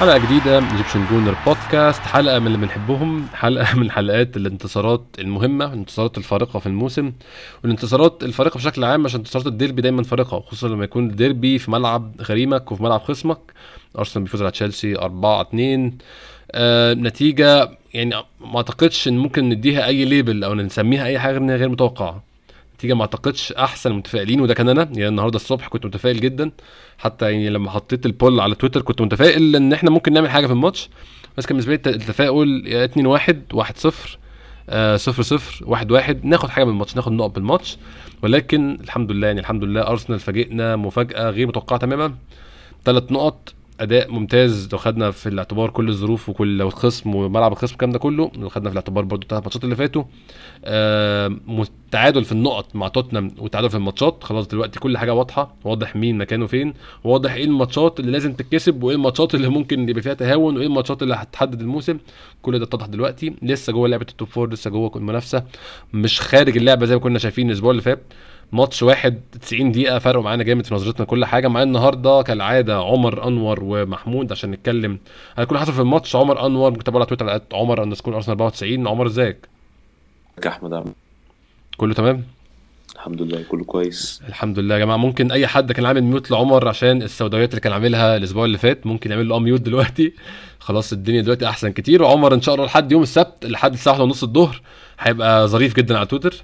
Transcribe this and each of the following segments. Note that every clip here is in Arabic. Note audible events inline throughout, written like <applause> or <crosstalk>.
حلقة جديدة من Egyptian Gooner Podcast حلقة من اللي بنحبهم. حلقة <laughs> من حلقات الانتصارات المهمة الانتصارات الفارقة في الموسم والانتصارات الفارقة بشكل عام عشان انتصارات الديربي دايما فارقة خصوصا لما يكون الديربي في ملعب غريمك وفي ملعب خصمك. أرسنال بيفوز على تشيلسي 4 2 آه نتيجة يعني ما أعتقدش إن ممكن نديها أي label أو نسميها أي حاجة غير متوقعة. نتيجة ما اعتقدش احسن المتفائلين وده كان أنا. يعني النهارده الصبح كنت متفائل جدا. حتى يعني لما حطيت البول على تويتر كنت متفائل إن إحنا ممكن نعمل حاجة في الماتش. بس كان بالنسبة لي التفاؤل يا 2 1 1 0 آه 0 0 1 1 ناخد حاجة من الماتش ناخد نقط بالماتش ولكن الحمد لله يعني الحمد لله أرسنال فاجئنا مفاجأة غير متوقعة تماما. ثلاث نقط أداء ممتاز. لو خدنا في الاعتبار كل الظروف وكل الخصم وملعب الخصم الكلام ده كله لو خدنا في الاعتبار برضو الثلاث ماتشات اللي فاتوا آه تعادل في النقط مع توتنهام وتعادل في الماتشات. خلاص دلوقتي كل حاجة واضحة. واضح مين مكانه فين. واضح إيه الماتشات اللي لازم تتكسب وإيه الماتشات اللي ممكن يبقى فيها تهاون وإيه الماتشات اللي هتحدد الموسم. كل ده اتضح دلوقتي. لسه جوه لعبة ال top four لسه جوه المنافسة. مش خارج اللعبة زي ما كنا شايفين الأسبوع اللي فات. ماتش واحد 90 دقيقة فرقوا معانا جامد في نظرتنا كل حاجة معايا النهاردة كالعادة عمر أنور ومحمود عشان نتكلم. على كل حصل في الماتش عمر أنور ممكن على تويتر على عمر underscore أرسنال 94 عمر إزيك؟ أحمد؟ عم كله تمام؟ الحمد لله كله كويس. الحمد لله يا جماعة. ممكن أي حد كان عامل mute لعمر عشان السوداويات اللي كان عاملها الأسبوع اللي فات ممكن يعمل له mute دلوقتي. <laughs> خلاص الدنيا دلوقتي أحسن كتير. وعمر إن شاء الله لحد يوم السبت لحد الساعة 1:30 الظهر هيبقى ظريف جدا على تويتر.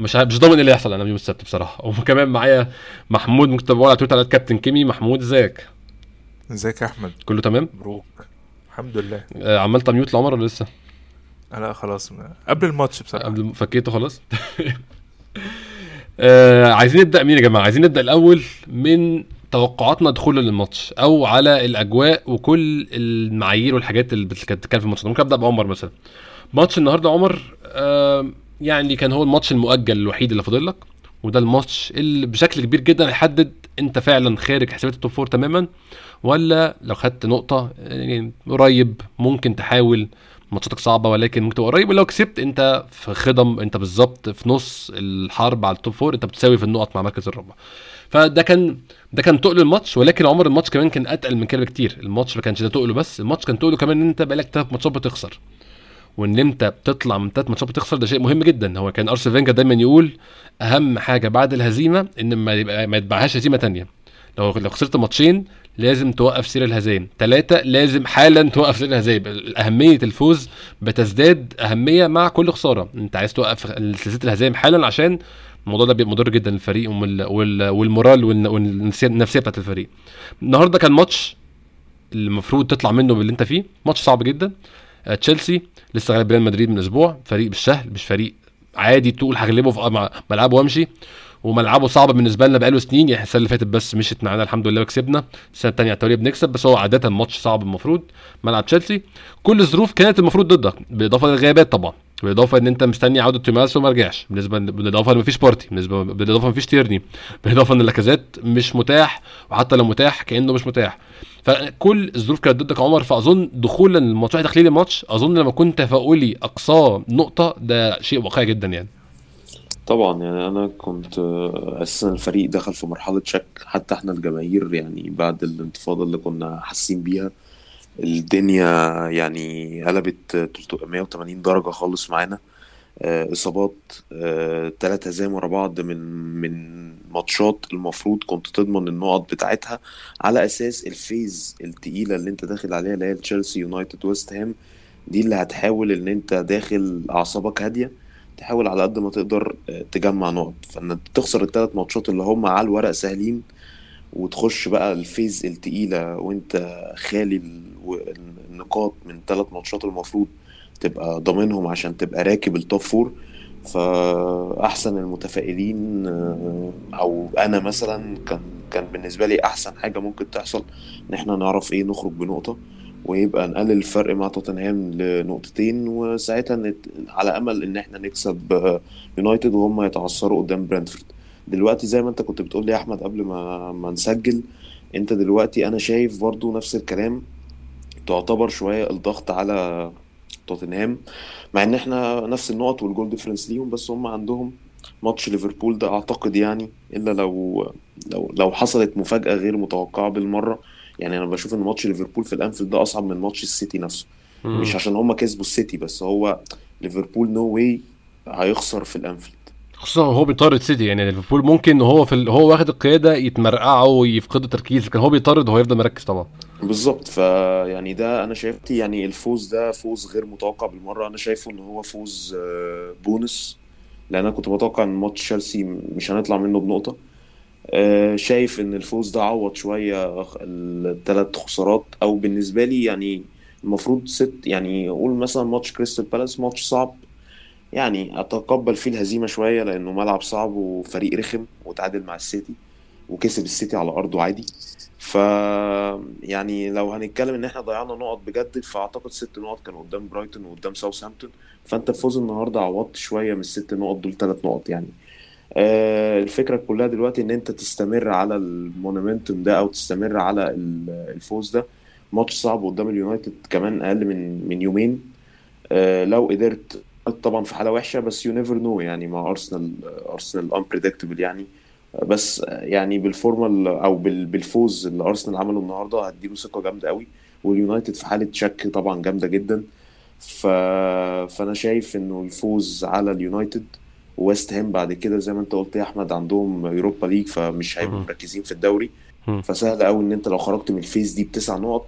مش مش ضامن إيه اللي هيحصل أنا يوم السبت بصراحة. <laughs> وكمان معايا محمود ممكن تتابعوه على تويتر على كابتن كيمي. محمود إزيك؟ إزيك يا أحمد؟ كله تمام؟ مبروك. الحمد لله. آه عملت mute لعمر ولا لسه؟ لا خلاص. قبل الماتش بصراحة. قبل فكيته خلاص. <laughs> آه عايزين نبدأ مين يا جماعة؟ عايزين نبدأ الأول من توقعاتنا دخولا للماتش أو على الأجواء وكل المعايير والحاجات اللي كانت بتتكلم في الماتش ممكن أبدأ بعمر مثلا. ماتش النهارده عمر آه يعني كان هو الماتش المؤجل الوحيد اللي فاضل لك وده الماتش اللي بشكل كبير جدا هيحدد أنت فعلا خارج حسابات ال top four تماما ولا لو خدت نقطة يعني قريب ممكن تحاول ماتشاتك صعبة ولكن ممكن تبقى قريب لو كسبت أنت في خضم أنت بالظبط في نص الحرب على ال top four أنت بتساوي في النقط مع مركز الرابع. فده كان ده كان تقل الماتش ولكن عمر الماتش كمان كان أتقل من كده بكتير. الماتش ما كانش ده تقله بس الماتش كان تقله كمان إن أنت بقالك ثلاث ماتشات بتخسر. وإن انت بتطلع من ثلاث ماتشات بتخسر ده شيء مهم جدا. هو كان أرسين فينجر دايما يقول أهم حاجة بعد الهزيمة إن ما يبقى ما يتبعهاش هزيمة تانية. لو لو خسرت ماتشين لازم توقف سير الهزايم ثلاثة لازم حالا توقف سير الهزايم أهمية الفوز بتزداد أهمية مع كل خسارة. أنت عايز توقف سلسلة الهزايم حالا عشان الموضوع ده بيبقى مضر جدا للفريق وال morale والنفسية بتاعت الفريق. النهارده كان ماتش المفروض تطلع منه باللي أنت فيه. ماتش صعب جدا. تشيلسي لسه غالب ريال مدريد من أسبوع فريق بالسهل مش فريق عادي تقول هغلبه في ملعبه وامشي. وملعبه صعب بالنسبة لنا بقاله سنين يعني السنة اللي فاتت بس مشيت معانا الحمد لله وكسبنا. السنة الثانية على التوالي بنكسب بس هو عادة ماتش صعب المفروض. ملعب تشيلسي كل الظروف كانت المفروض ضدك بالاضافه للغيابات طبعا. بالإضافة إن أنت مستني عودة توماس وما رجعش. بالنسبة بالإضافة إن مفيش بارتي بالنسبة بالإضافة مفيش تيرني بالإضافة إن لاكازيت مش متاح وحتى لو متاح كأنه مش متاح. فكل الظروف كانت ضدك عمر فأظن دخولا الماتش تحليل الماتش أظن لما كنت تفاؤلي اقصاه نقطة ده شيء واقعي جدا يعني. طبعا يعني أنا كنت أساسا الفريق دخل في مرحلة شك حتى إحنا الجماهير يعني بعد الانتفاضة اللي كنا حاسين بيها الدنيا يعني قلبت 180 درجة خالص معانا. إصابات ثلاث هزايم ورا بعض من من ماتشات المفروض كنت تضمن النقط بتاعتها. على أساس ال phase التقيلة اللي انت داخل عليها اللي هي تشيلسي يونايتد ويست هام دي اللي هتحاول ان انت داخل أعصابك هادية تحاول على قد ما تقدر تجمع نقط. فإن تخسر الثلاث ماتشات اللي هم على الورق سهلين وتخش بقى ال phase التقيلة وانت خالي النقاط من ثلاث ماتشات المفروض تبقى ضامنهم عشان تبقى راكب ال top four فأحسن المتفائلين أو أنا مثلا كان كان بالنسبة لي أحسن حاجة ممكن تحصل إن إحنا نعرف إيه نخرج بنقطة ويبقى نقلل الفرق مع توتنهام لنقطتين وساعتها نت... على أمل إن إحنا نكسب يونايتد وهم يتعثروا قدام برنتفورد دلوقتي زي ما أنت كنت بتقول لي يا أحمد قبل ما ما نسجل أنت دلوقتي أنا شايف برضو نفس الكلام تعتبر شوية الضغط على توتنهام مع إن إحنا نفس النقط وال goal difference ليهم بس هم عندهم ماتش ليفربول ده أعتقد يعني إلا لو لو لو حصلت مفاجأة غير متوقعة بالمرة. يعني أنا بشوف إن ماتش ليفربول في الأنفيلد ده أصعب من ماتش السيتي نفسه. مم. مش عشان هما كسبوا السيتي بس هو ليفربول no way هيخسر في الأنفيلد. خصوصا هو بيطارد سيتي. يعني ليفربول ممكن هو في ال... هو واخد القيادة يتمرقعوا ويفقدوا تركيز لكن هو بيطارد وهو يفضل مركز طبعا. بالظبط. فيعني ده أنا شايف يعني الفوز ده فوز غير متوقع بالمرة. أنا شايفه إن هو فوز آه، بونس لأن أنا كنت متوقع إن ماتش تشيلسي مش هنطلع منه بنقطة. آه، شايف إن الفوز ده عوض شوية الثلاث خسارات أو بالنسبة لي يعني المفروض ست يعني أقول مثلا ماتش كريستال بالاس ماتش صعب. يعني أتقبل فيه الهزيمة شوية لأنه ملعب صعب وفريق رخم وتعادل مع السيتي. وكسب السيتي على أرضه عادي. ف يعني لو هنتكلم إن إحنا ضيعنا نقط بجد فأعتقد ست نقط كانوا قدام برايتون وقدام ساوثهامبتون. فأنت بفوز النهارده عوضت شوية من الست نقط دول ثلاث نقط يعني. آه، الفكرة كلها دلوقتي إن أنت تستمر على ال momentum ده أو تستمر على ال- الفوز ده. ماتش صعب قدام اليونايتد كمان أقل من من يومين. آه، لو قدرت طبعا في حالة وحشة بس you never know يعني مع أرسنال أرسنال unpredictable يعني. بس يعني بال form ال أو بال- بالفوز اللي أرسنال عمله النهارده هديله ثقة جامدة قوي واليونايتد في حالة شك طبعا جامدة جدا ف... فأنا شايف إنه الفوز على اليونايتد وويست هام بعد كده زي ما أنت قلت يا أحمد عندهم Europa League فمش هيبقوا. مركزين في الدوري. فسهل قوي إن أنت لو خرجت من ال phase دي بتسع نقط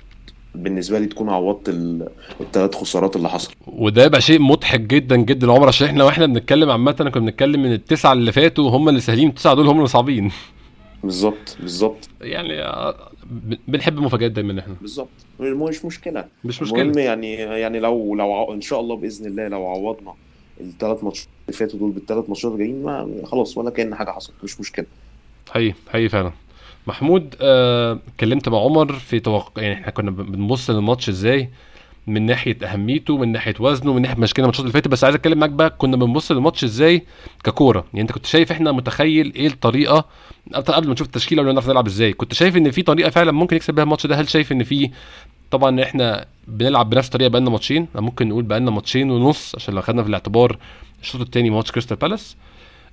بالنسبة لي تكون عوضت ال- الثلاث خسارات اللي حصلوا وده يبقى شيء مضحك جدا جدا عمر عشان إحنا وإحنا بنتكلم عامة كنا بنتكلم من التسعة اللي فاتوا هم اللي سهلين التسعة دول هم اللي صعبين بالظبط بالظبط. يعني آه، بنحب المفاجآت دايما إحنا. بالظبط. مش مشكلة. مش المهم مشكله يعني يعني لو لو ع- إن شاء الله بإذن الله لو عوضنا الثلاث ماتشات اللي فاتوا دول بالثلاث ماتشات الجايين ما خلاص ولا كأن حاجة حصلت. مش مشكلة. حقيقي حقيقي فعلا. محمود آه، اتكلمت مع عمر في توقع يعني إحنا كنا بنبص للماتش إزاي من ناحية أهميته من ناحية وزنه من ناحية مشكله الماتشات اللي فاتت بس عايز أتكلم معاك بقى كنا بنبص للماتش إزاي ككورة. يعني أنت كنت شايف إحنا متخيل إيه الطريقة قبل ما نشوف التشكيلة ولا نعرف نلعب إزاي كنت شايف إن في طريقة فعلا ممكن يكسب بيها الماتش ده؟ هل شايف إن في طبعا إحنا بنلعب بنفس الطريقة بقالنا ماتشين ممكن نقول بقالنا ماتشين ونص عشان لو خدنا في الاعتبار الشوط الثاني ماتش كريستال بالاس.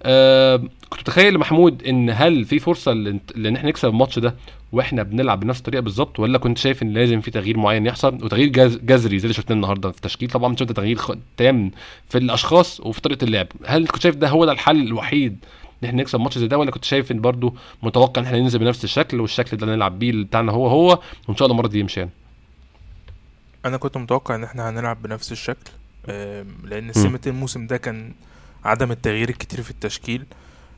آه كنت متخيل محمود إن هل في فرصة لإن إحنا نكسب الماتش ده وإحنا بنلعب بنفس الطريقة بالظبط ولا كنت شايف إن لازم في تغيير معين يحصل؟ وتغيير جز جذري زي اللي شفناه النهارده في التشكيل. طبعا شفت تغيير تام في الأشخاص وفي طريقة اللعب. هل كنت شايف ده هو ده الحل الوحيد إن إحنا نكسب ماتش زي ده ولا كنت شايف إن برضو متوقع إن إحنا ننزل بنفس الشكل والشكل ده اللي نلعب بيه بتاعنا هو هو وإن شاء الله المرة دي يمشي يعني؟ أنا كنت متوقع إن إحنا هنلعب بنفس الشكل لأن سمة الموسم ده كان عدم التغيير الكتير في التشكيل.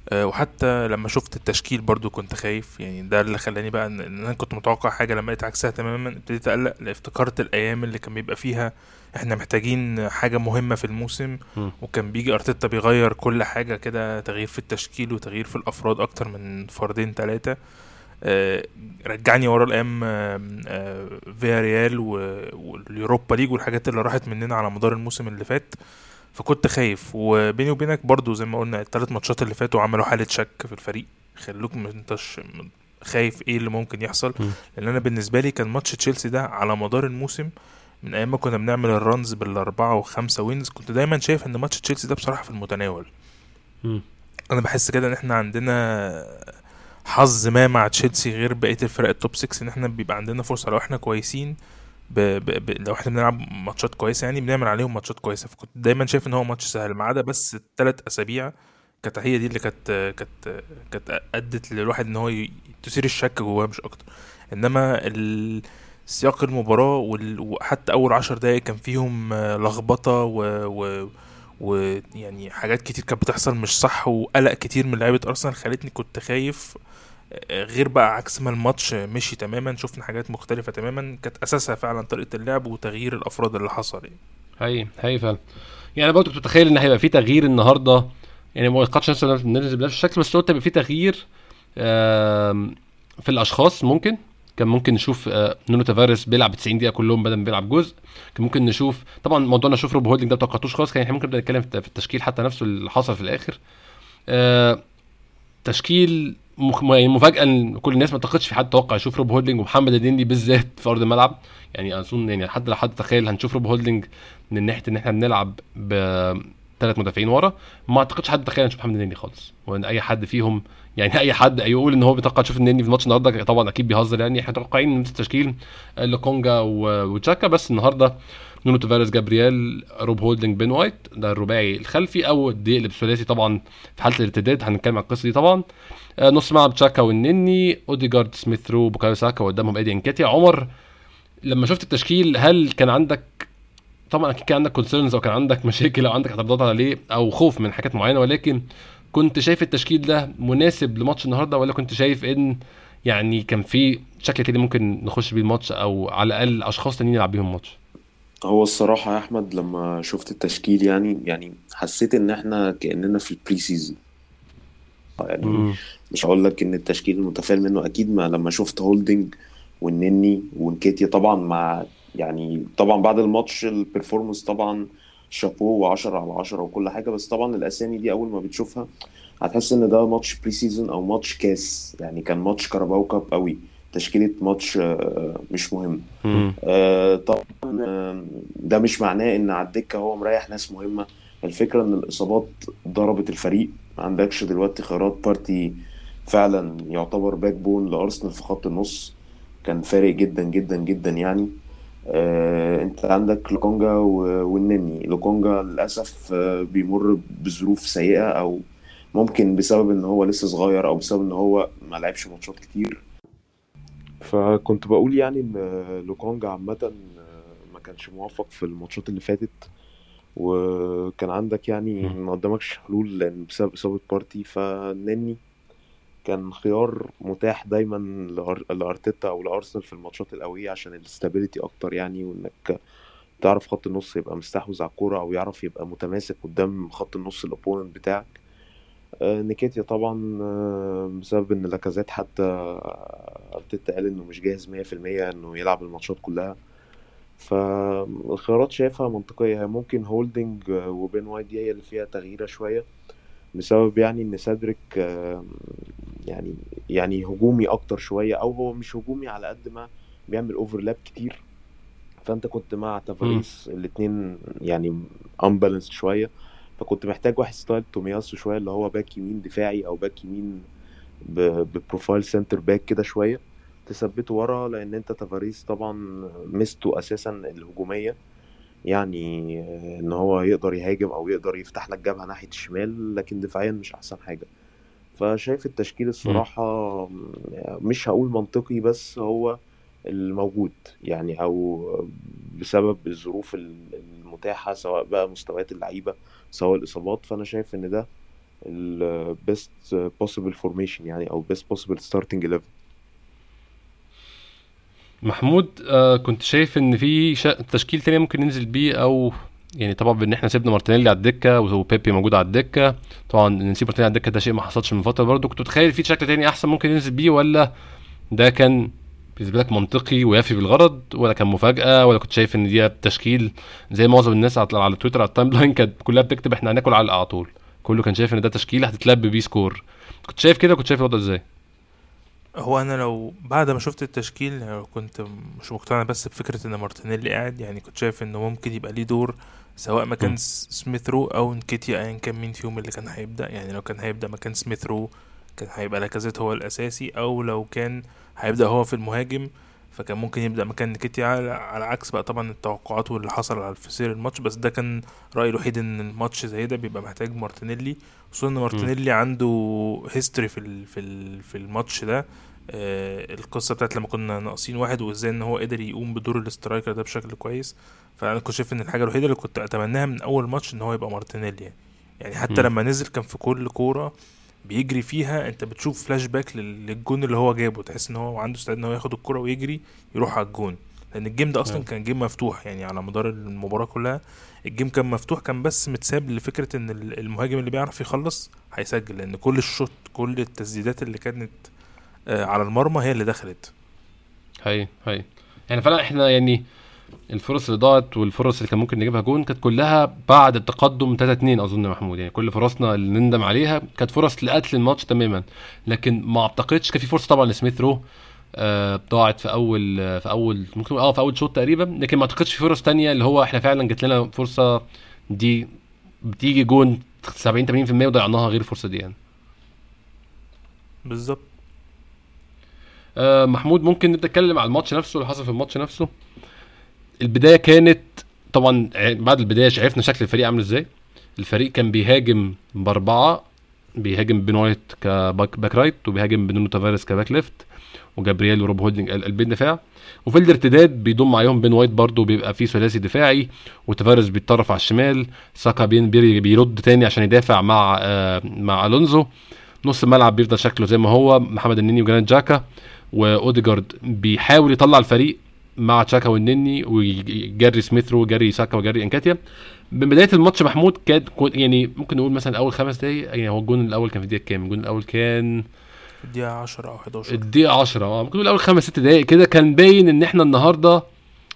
آه، وحتى لما شفت التشكيل برضو كنت خايف. يعني ده اللي خلاني بقى ان أنا كنت متوقع حاجة لما لقيت عكسها تماما ابتديت أقلق افتكرت الأيام اللي كان بيبقى فيها إحنا محتاجين حاجة مهمة في الموسم. وكان بيجي أرتيتا بيغير كل حاجة كده تغيير في التشكيل وتغيير في الأفراد أكتر من فردين ثلاثة رجعني ورا الأيام آه، فيا ريال واليوروبا ليج والحاجات اللي راحت مننا على مدار الموسم اللي فات. فكنت خايف وبيني وبينك برضو زي ما قلنا الثلاث ماتشات اللي فاتوا عملوا حالة شك في الفريق خلوك ما انتش خايف إيه اللي ممكن يحصل. لأن أنا بالنسبة لي كان ماتش تشيلسي ده على مدار الموسم من أيام ما كنا بنعمل ال runs بالأربعة وخمسة wins كنت دايما شايف إن ماتش تشيلسي ده بصراحة في المتناول. أنا بحس كده إن إحنا عندنا حظ ما مع تشيلسي غير بقية الفرق ال top 6 إن إحنا بيبقى عندنا فرصة لو إحنا كويسين ب... ب... ب... لو إحنا بنلعب ماتشات كويسة يعني بنعمل عليهم ماتشات كويسة. فكنت دايما شايف إن هو ماتش سهل ما عدا بس الثلاث أسابيع كانت هي دي اللي كانت كانت كانت أدت للواحد إن هو ي... تثير الشك جواه مش أكتر. إنما ال... سياق المباراة وال... وحتى أول عشر دقايق كان فيهم لخبطة و... و... ويعني حاجات كتير كانت بتحصل مش صح وقلق كتير من لعيبة أرسنال خلتني كنت خايف غير بقى عكس ما الماتش مشي تماما شفنا حاجات مختلفة تماما كانت أساسها فعلا طريقة اللعب وتغيير الأفراد اللي حصل يعني. حقيقي حقيقي فعلا. يعني برضه كنت متخيل إن هيبقى في تغيير النهارده. يعني ما توقعتش ننزل بنفس الشكل بس قلت في تغيير في الأشخاص ممكن. كان ممكن نشوف آه، نونو تافاريس بيلعب 90 دقيقة كلهم بدل ما بيلعب جزء. كان ممكن نشوف طبعا موضوع نشوف روب هولدنج ده ما توقعتوش خالص كان إحنا ممكن نتكلم في التشكيل حتى نفسه اللي حصل في الآخر. آه، تشكيل. يعني مفاجأة إن كل الناس ما أعتقدش في حد توقع يشوف روب هولدنج ومحمد الديني بالذات في أرض الملعب. يعني أظن يعني حد لو حد تخيل هنشوف روب هولدنج من ناحية إن إحنا بنلعب ب ثلاث مدافعين ورا ما أعتقدش حد تخيل نشوف محمد النني خالص. وإن أي حد فيهم يعني أي حد يقول إن هو بيتوقع يشوف النني في الماتش النهارده طبعا أكيد بيهزر يعني إحنا متوقعين نفس التشكيل لوكونجا و- وتشاكا بس النهارده نونو تافاريز جابرييل روب هولدنج بين وايت ده الرباعي الخلفي أو ال DE اللي بثلاثي طبعا في حالة الارتداد هنتكلم عن القصة دي طبعا. آه، نص ملعب تشاكا والنني أوديجارد سميث رو بوكايو ساكا وقدامهم إيدي انكاتيا عمر لما شفت التشكيل هل كان عندك طبعا أكيد كان عندك concerns أو كان عندك مشاكل أو عندك اعتراضات عليه أو خوف من حاجات معينة ولكن كنت شايف التشكيل ده مناسب لماتش النهارده ولا كنت شايف إن يعني كان في شكل تاني ممكن نخش بيه الماتش أو على الأقل أشخاص تانيين نلعب بيهم ماتش هو الصراحة يا أحمد لما شفت التشكيل يعني يعني حسيت إن إحنا كأننا في ال pre-season يعني مش هقول لك إن التشكيل المتفائل منه أكيد ما لما شفت هولدنج والنني ونكيتيا طبعا مع يعني طبعا بعد الماتش ال performance طبعا شابو و10 على 10 وكل حاجة بس طبعا الأسامي دي أول ما بتشوفها هتحس إن ده ماتش pre-season أو ماتش كاس. يعني كان ماتش كاراباو كاب قوي. تشكيلة ماتش آه، مش مهم. آه، طبعا آه، ده مش معناه إن على الدكة هو مريح ناس مهمة. الفكرة إن الإصابات ضربت الفريق. ما عندكش دلوقتي خيارات. بارتي فعلا يعتبر backbone لأرسنال في خط النص. كان فارق جدا جدا جدا يعني. آه، أنت عندك لوكونجا والنني. لوكونجا للأسف آه، بيمر بظروف سيئة أو ممكن بسبب إن هو لسه صغير أو بسبب إن هو ما لعبش ماتشات كتير. فكنت بقول يعني إن لوكونجا عامة ما كانش موفق في الماتشات اللي فاتت وكان عندك يعني. ما قدامكش حلول لأن بسبب إصابة بارتي فنني كان خيار متاح دايما لأر- لأرتيتا أو لأرسنال في الماتشات القوية عشان ال stability أكتر يعني وإنك تعرف خط النص يبقى مستحوذ على الكورة أو يعرف يبقى متماسك قدام خط النص ال opponent بتاعك آه، نيكيتيا طبعا آه، بسبب إن لاكازيت حتى أرتيتا قال إنه مش جاهز 100% إنه يلعب الماتشات كلها. فالخيارات شايفها منطقية. هي ممكن هولدنج آه، وبين وايت دي هي اللي فيها تغييرة شوية بسبب يعني إن سيدريك آه، يعني يعني هجومي أكتر شوية أو هو مش هجومي على قد ما بيعمل overlap كتير. فأنت كنت مع تافاريس الاتنين يعني imbalance شوية. فكنت محتاج واحد style تومياسو شوية اللي هو back يمين دفاعي أو back يمين ب profile centre back كده شوية. تثبته ورا لأن أنت تافاريس طبعا ميزته أساسا الهجومية. يعني إن هو يقدر يهاجم أو يقدر يفتح لك جبهة ناحية الشمال لكن دفاعيا مش أحسن حاجة. فشايف التشكيل الصراحة مش هقول منطقي بس هو الموجود. يعني أو بسبب الظروف المتاحة سواء بقى مستويات اللعيبة سواء الإصابات فأنا شايف إن ده ال best possible formation يعني أو best possible starting 11 محمود آه كنت شايف إن في شا... تشكيل تاني ممكن ننزل بيه أو يعني طبعا بإن إحنا سيبنا مارتينيلي على الدكة وبيبي موجود على الدكة. طبعا نسيب مارتينيلي على الدكة ده شيء ما حصلش من فترة برضه. كنت متخيل في شكل تاني أحسن ممكن ننزل بيه ولا ده كان بالنسبة لك منطقي ويفي بالغرض ولا كان مفاجأة ولا كنت شايف إن دي تشكيل زي معظم الناس على على تويتر على ال timeline كانت كلها بتكتب إحنا هناكل علقه على طول. كله كان شايف إن ده تشكيل هتتغلب بيه score. كنت شايف كده كنت شايف الوضع إزاي؟ هو أنا لو بعد ما شفت التشكيل يعني كنت مش مقتنع بس بفكرة إن مارتينيلي قاعد يعني كنت شايف إنه ممكن يبقى ليه دور سواء مكان م. س- سميث رو أو نكيتيا ايا كان مين فيهم اللي كان هيبدأ. يعني لو كان هيبدأ مكان سميث رو كان هيبقى لاكازيت هو الأساسي أو لو كان هيبدأ هو في المهاجم فكان ممكن يبدأ مكان نكيتيا على, على عكس بقى طبعا التوقعات واللي حصل على في سير الماتش بس ده كان رايي الوحيد إن الماتش زي ده بيبقى محتاج مارتينيلي. خصوصا إن مارتينيلي عنده history في ال في ال في الماتش ده. آه، القصة بتاعت لما كنا ناقصين واحد وإزاي إن هو قدر يقوم بدور ال striker ده بشكل كويس. فأنا كنت شايف إن الحاجة الوحيدة اللي كنت أتمناها من أول ماتش إن هو يبقى مارتينيلي يعني, يعني حتى مم. لما نزل كان في كل كورة بيجري فيها انت بتشوف فلاش باك لل- للجون اللي هو جابه. تحس ان هو عنده استعداد إن هو ياخد الكوره ويجري يروح على الجون. لأن ال game ده أصلا نعم. كان game مفتوح يعني على مدار المباراة كلها. ال game كان مفتوح كان بس متساب لفكرة إن ال- المهاجم اللي بيعرف يخلص هيسجل. لأن كل الشوط كل التسديدات اللي كانت آه، على المرمى هي اللي دخلت. هي هي يعني فعلا إحنا يعني الفرص اللي ضاعت والفرص اللي كان ممكن نجيبها جون كانت كلها بعد التقدم 3 2 أظن يا محمود. يعني كل فرصنا اللي نندم عليها كانت فرص لقتل الماتش تماما. لكن ما أعتقدش كان في فرصة طبعا لسميث رو آه ضاعت في أول آه في أول ممكن آه في أول شوط تقريبا. لكن ما أعتقدش في فرص تانية اللي هو إحنا فعلا جات لنا فرصة دي بتيجي جون 70 80% وضيعناها غير الفرصة دي يعني. بالظبط. آه محمود ممكن نتكلم على الماتش نفسه اللي حصل في الماتش نفسه. البداية كانت طبعا بعد البداية عرفنا شكل الفريق عامل إزاي. الفريق كان بيهاجم بأربعة بيهاجم بين وايت كباك back right وبيهاجم بنونو تافاريس كـ back left وجابرييل وروب هولدنج قل- قلبين دفاع. وفي الارتداد بيضم عليهم بين وايت برضه بيبقى فيه ثلاثي دفاعي وتافاريس بيتطرف على الشمال. ساكا بين بيرد تاني عشان يدافع مع آه مع ألونزو. نص الملعب بيفضل شكله زي ما هو محمد النني وجرانت جاكا وأوديجارد بيحاول يطلع الفريق. مع تشاكا والنني ويجري سميثرو ويجري ساكا ويجري إنكيتيا. من بداية الماتش محمود كون- يعني ممكن نقول مثلا أول خمس دقايق يعني هو الجون الأول كان في الدقيقة كام؟ الجون الأول كان الدقيقة 10 أو 11 الدقيقة 10 آه ممكن نقول أول خمس ست دقايق كده كان باين إن إحنا النهارده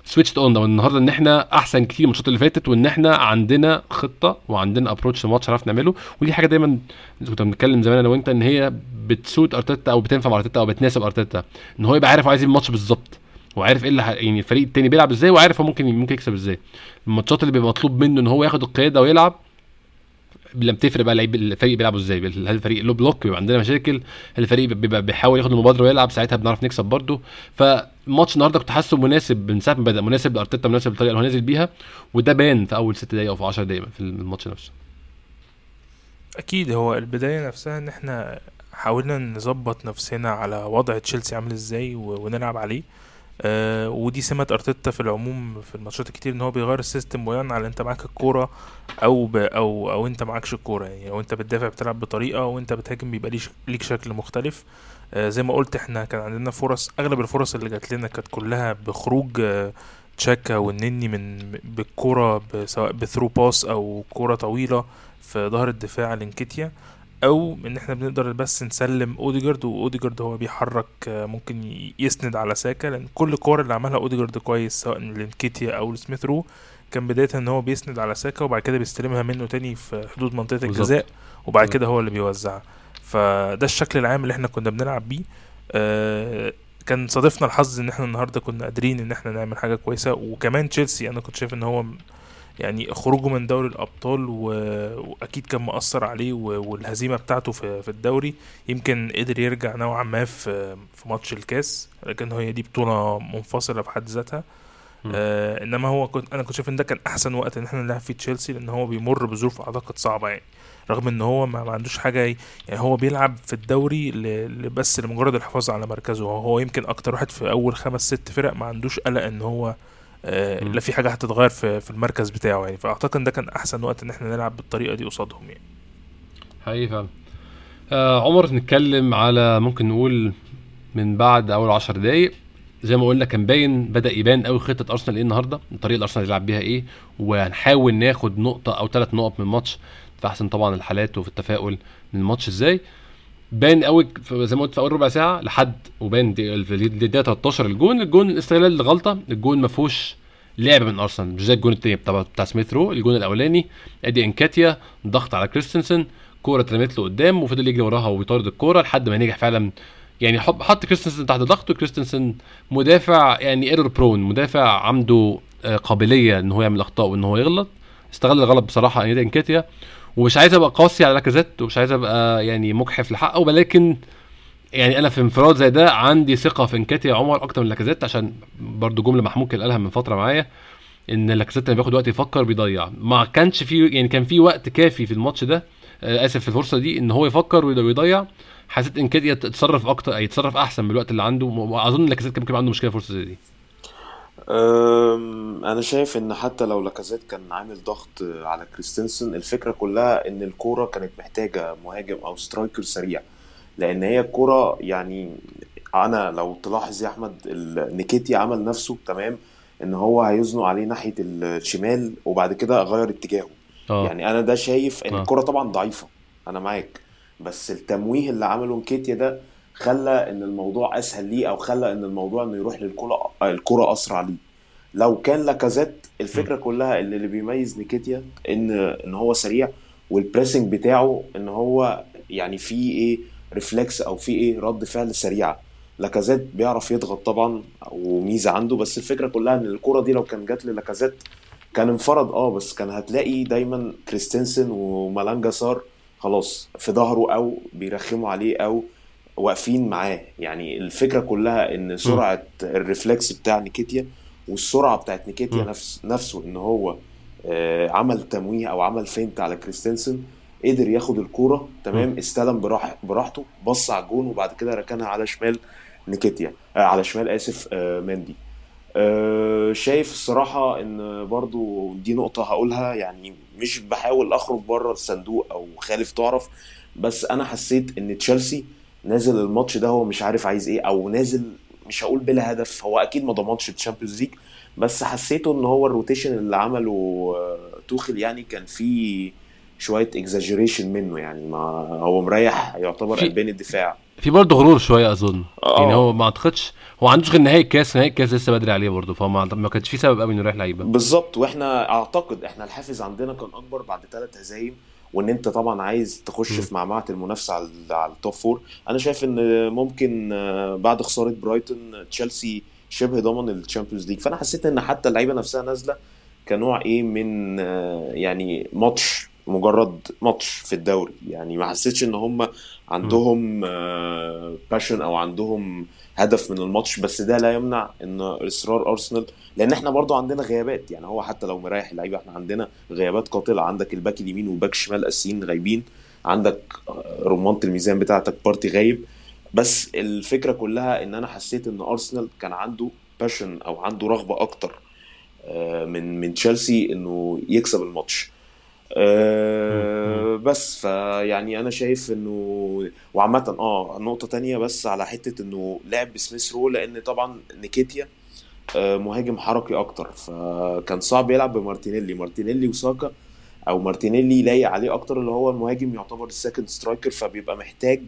switched on أو النهارده إن إحنا أحسن كتير من الماتشات اللي فاتت وإن إحنا عندنا خطة وعندنا approach الماتش عرفنا نعمله. ودي حاجة دايما كنا بنتكلم زمان أنا وأنت إن هي بت suit أرتيتا أو بتنفع مع أرتيتا أو بتناسب أرتيتا. إن هو يبقى عارف عايز من الماتش بالظبط. وعارف إيه اللي يعني الفريق التاني بيلعب إزاي وعارف هو ممكن ممكن يكسب إزاي. الماتشات اللي بيبقى مطلوب منه إن هو ياخد القيادة ويلعب لما بتفرق بقى لعيب الفريق بيلعبوا إزاي. هل الفريق له بلوك بيبقى عندنا مشاكل هل الفريق بيبقى بيحاول ياخد المبادرة ويلعب ساعتها بنعرف نكسب برده فماتش النهارده كنت حاسه مناسب من ساعة ما بدأ مناسب لأرتيتا مناسب للطريقة اللي هو نازل بيها وده بان في أول ست دقايق أو في 10 دقايق في الماتش نفسه. أكيد هو البداية نفسها إن إحنا حاولنا نظبط نفسنا على وضع تشيلسي عامل إزاي ونلعب عليه. آه ودي سمة أرتيتا في العموم في الماتشات الكتير إن هو بيغير ال system بناء على أنت معاك الكورة أو أو أو أنت معكش الكورة يعني. أو أنت بتدافع بتلعب بطريقة وانت بتهاجم بيبقى ليك شكل مختلف. آه زي ما قلت إحنا كان عندنا فرص أغلب الفرص اللي جات لنا كانت كلها بخروج آه تشاكا والنني من بالكورة سواء ب through pass أو كورة طويلة في ظهر الدفاع لإنكيتيا. أو إن إحنا بنقدر بس نسلم أوديجارد وأوديجارد هو بيحرك آه، ممكن يسند على ساكا لأن كل الكور اللي عملها أوديجارد كويس سواء لإنكيتيا أو لسميث رو كان بداية إن هو بيسند على ساكا وبعد كده بيستلمها منه تاني في حدود منطقة بالظبط. الجزاء وبعد. كده هو اللي بيوزعها فده الشكل العام اللي إحنا كنا بنلعب بيه آه، كان صادفنا الحظ إن إحنا النهارده كنا قادرين إن إحنا نعمل حاجة كويسة وكمان تشيلسي أنا كنت شايف إن هو يعني خروجه من دوري الأبطال. وأكيد كان مؤثر عليه. والهزيمة بتاعته في... في الدوري يمكن قدر يرجع نوعا ما في في ماتش الكاس لكن هي دي بطولة منفصلة في حد ذاتها. آه إنما هو كنت أنا كنت شايف إن ده كان أحسن وقت إن إحنا نلعب فيه تشيلسي لأن هو بيمر بظروف أعتقد صعبة يعني رغم إن هو ما, ما عندوش حاجة يعني هو بيلعب في الدوري ل... بس لمجرد الحفاظ على مركزه هو يمكن أكتر واحد في أول خمس ست فرق ما عندوش قلق إن هو آه،. لا في حاجة هتتغير في في المركز بتاعه يعني. فأعتقد إن ده كان أحسن وقت إن إحنا نلعب بالطريقة دي قصادهم يعني. حقيقي فعلا. آه عمر نتكلم على ممكن نقول من بعد أول 10 دقايق. زي ما قلنا كان باين بدأ يبان قوي خطة أرسنال إيه النهارده الطريقة اللي أرسنال يلعب بيها إيه وهنحاول ناخد نقطة أو ثلاث نقط من الماتش. في احسن طبعا الحالات وفي التفاؤل من الماتش إزاي. بان قوي زي ما قلت في أول ربع ساعة لحد وبان الدقيقة 13 الجون. الجون استغلال الغلطة. الجون ما فيهوش لعب من أرسنال. مش زي الجون التاني بتاع بتاع سميث رو. الجون الأولاني أدي إنكيتيا ضغط على كريستنسن. كورة اترمت له قدام وفضل يجري وراها ويطارد الكورة لحد ما نجح فعلا. يعني حط كريستنسن تحت ضغط وكريستنسن مدافع يعني error prone مدافع عنده آه، قابلية إن هو يعمل أخطاء وإن هو يغلط. استغل الغلط بصراحة يعني إنكيتيا. ومش عايز أبقى قاسي على لاكازيت ومش عايز أبقى يعني مجحف لحقه ولكن يعني أنا في انفراد زي ده عندي ثقة في انكيتيا عمر أكتر من لاكازيت عشان برضو جملة محمود كان قالها من فترة معايا إن لاكازيت لما بياخد وقت يفكر بيضيع. ما كانش في يعني كان في وقت كافي في الماتش ده آه، آسف في الفرصة دي إن هو يفكر ويض- ويضيع. حسيت انكيتيا يتصرف أكتر يتصرف أحسن من الوقت اللي عنده وأظن لاكازيت كان ممكن عنده مشكلة فرصة زي دي. أم، أنا شايف إن حتى لو لاكازيت كان عامل ضغط على كريستنسن الفكرة كلها إن الكورة كانت محتاجة مهاجم أو striker سريع. لأن هي الكورة يعني أنا لو تلاحظ يا أحمد نيكيتي عمل نفسه تمام إن هو هيزنق عليه ناحية الشمال وبعد كده غير اتجاهه. آه. يعني أنا ده شايف إن آه. الكرة طبعا ضعيفة أنا معاك. بس التمويه اللي عمله نكيتيا ده خلى إن الموضوع أسهل ليه أو خلى إن الموضوع إنه يروح للكرة الكرة أسرع ليه. لو كان لاكازيت الفكرة كلها اللي, اللي بيميز نيكيتيا إن إن هو سريع وال pressing بتاعه إن هو يعني فيه إيه reflex أو فيه إيه رد فعل سريعة لاكازيت بيعرف يضغط طبعا وميزة عنده بس الفكرة كلها إن الكرة دي لو كان جات للاكازيت كان انفرد آه بس كان هتلاقي دايما كريستنسن ومالانج سار خلاص في ظهره أو بيرخموا عليه أو واقفين معاه. يعني الفكرة كلها إن سرعة ال reflex بتاع إنكيتيا والسرعة بتاعت نيكيتيا نفس نفسه إن هو آه، عمل تمويه أو عمل فينت على كريستنسن قدر ياخد الكورة تمام استلم براح براحته بص على الجون وبعد كده ركنها على شمال نيكيتيا آه على شمال آسف آه مندي. آه شايف الصراحة إن برضو دي نقطة هقولها يعني مش بحاول أخرج بره الصندوق أو خالف تعرف بس أنا حسيت إن تشيلسي نازل الماتش ده هو مش عارف عايز إيه أو نازل مش هقول بلا هدف هو أكيد ما ضمنش ال Champions League بس حسيته ان هو ال rotation اللي عمله آه، توخل يعني كان فيه شوية exaggeration منه يعني ما هو مريح يعتبر قلبين الدفاع. في برضه غرور شوية أظن. آه. يعني هو ما أعتقدش هو ما عندوش غير نهائي الكاس نهائي الكاس لسه بدري عليه برضه فهو ما ما كانش في سبب قوي إنه يريح لعيبة. بالظبط وإحنا أعتقد إحنا الحافز عندنا كان أكبر بعد ثلاث هزايم وإن أنت طبعا عايز تخش. في معمعة المنافسة على على ال top four أنا شايف إن ممكن آه، بعد خسارة برايتون تشيلسي شبه ضمن ال Champions League. فأنا حسيت إن حتى اللعيبة نفسها نازلة كنوع إيه من آه، يعني ماتش مجرد ماتش في الدوري. يعني ما حسيتش إن هم عندهم passion أو عندهم هدف من الماتش بس ده لا يمنع إن إصرار أرسنال لأن إحنا برضو عندنا غيابات. يعني هو حتى لو مريح اللعيبة إحنا عندنا غيابات قاتلة. عندك ال back اليمين وال back الشمال اساسيين غايبين. عندك رمانة الميزان بتاعتك بارتي غايب. بس الفكرة كلها إن أنا حسيت إن أرسنال كان عنده passion أو عنده رغبة أكتر آه، من من تشيلسي إنه يكسب الماتش. آه، بس فيعني أنا شايف إنه وعامة آه نقطة تانية بس على حتة إنه لعب بسميث رو لأن طبعا إنكيتيا آه، مهاجم حركي أكتر فكان صعب يلعب بمارتينيلي. مارتينيلي وساكا أو مارتينيلي لايق عليه أكتر اللي هو المهاجم يعتبر ال second striker فبيبقى محتاج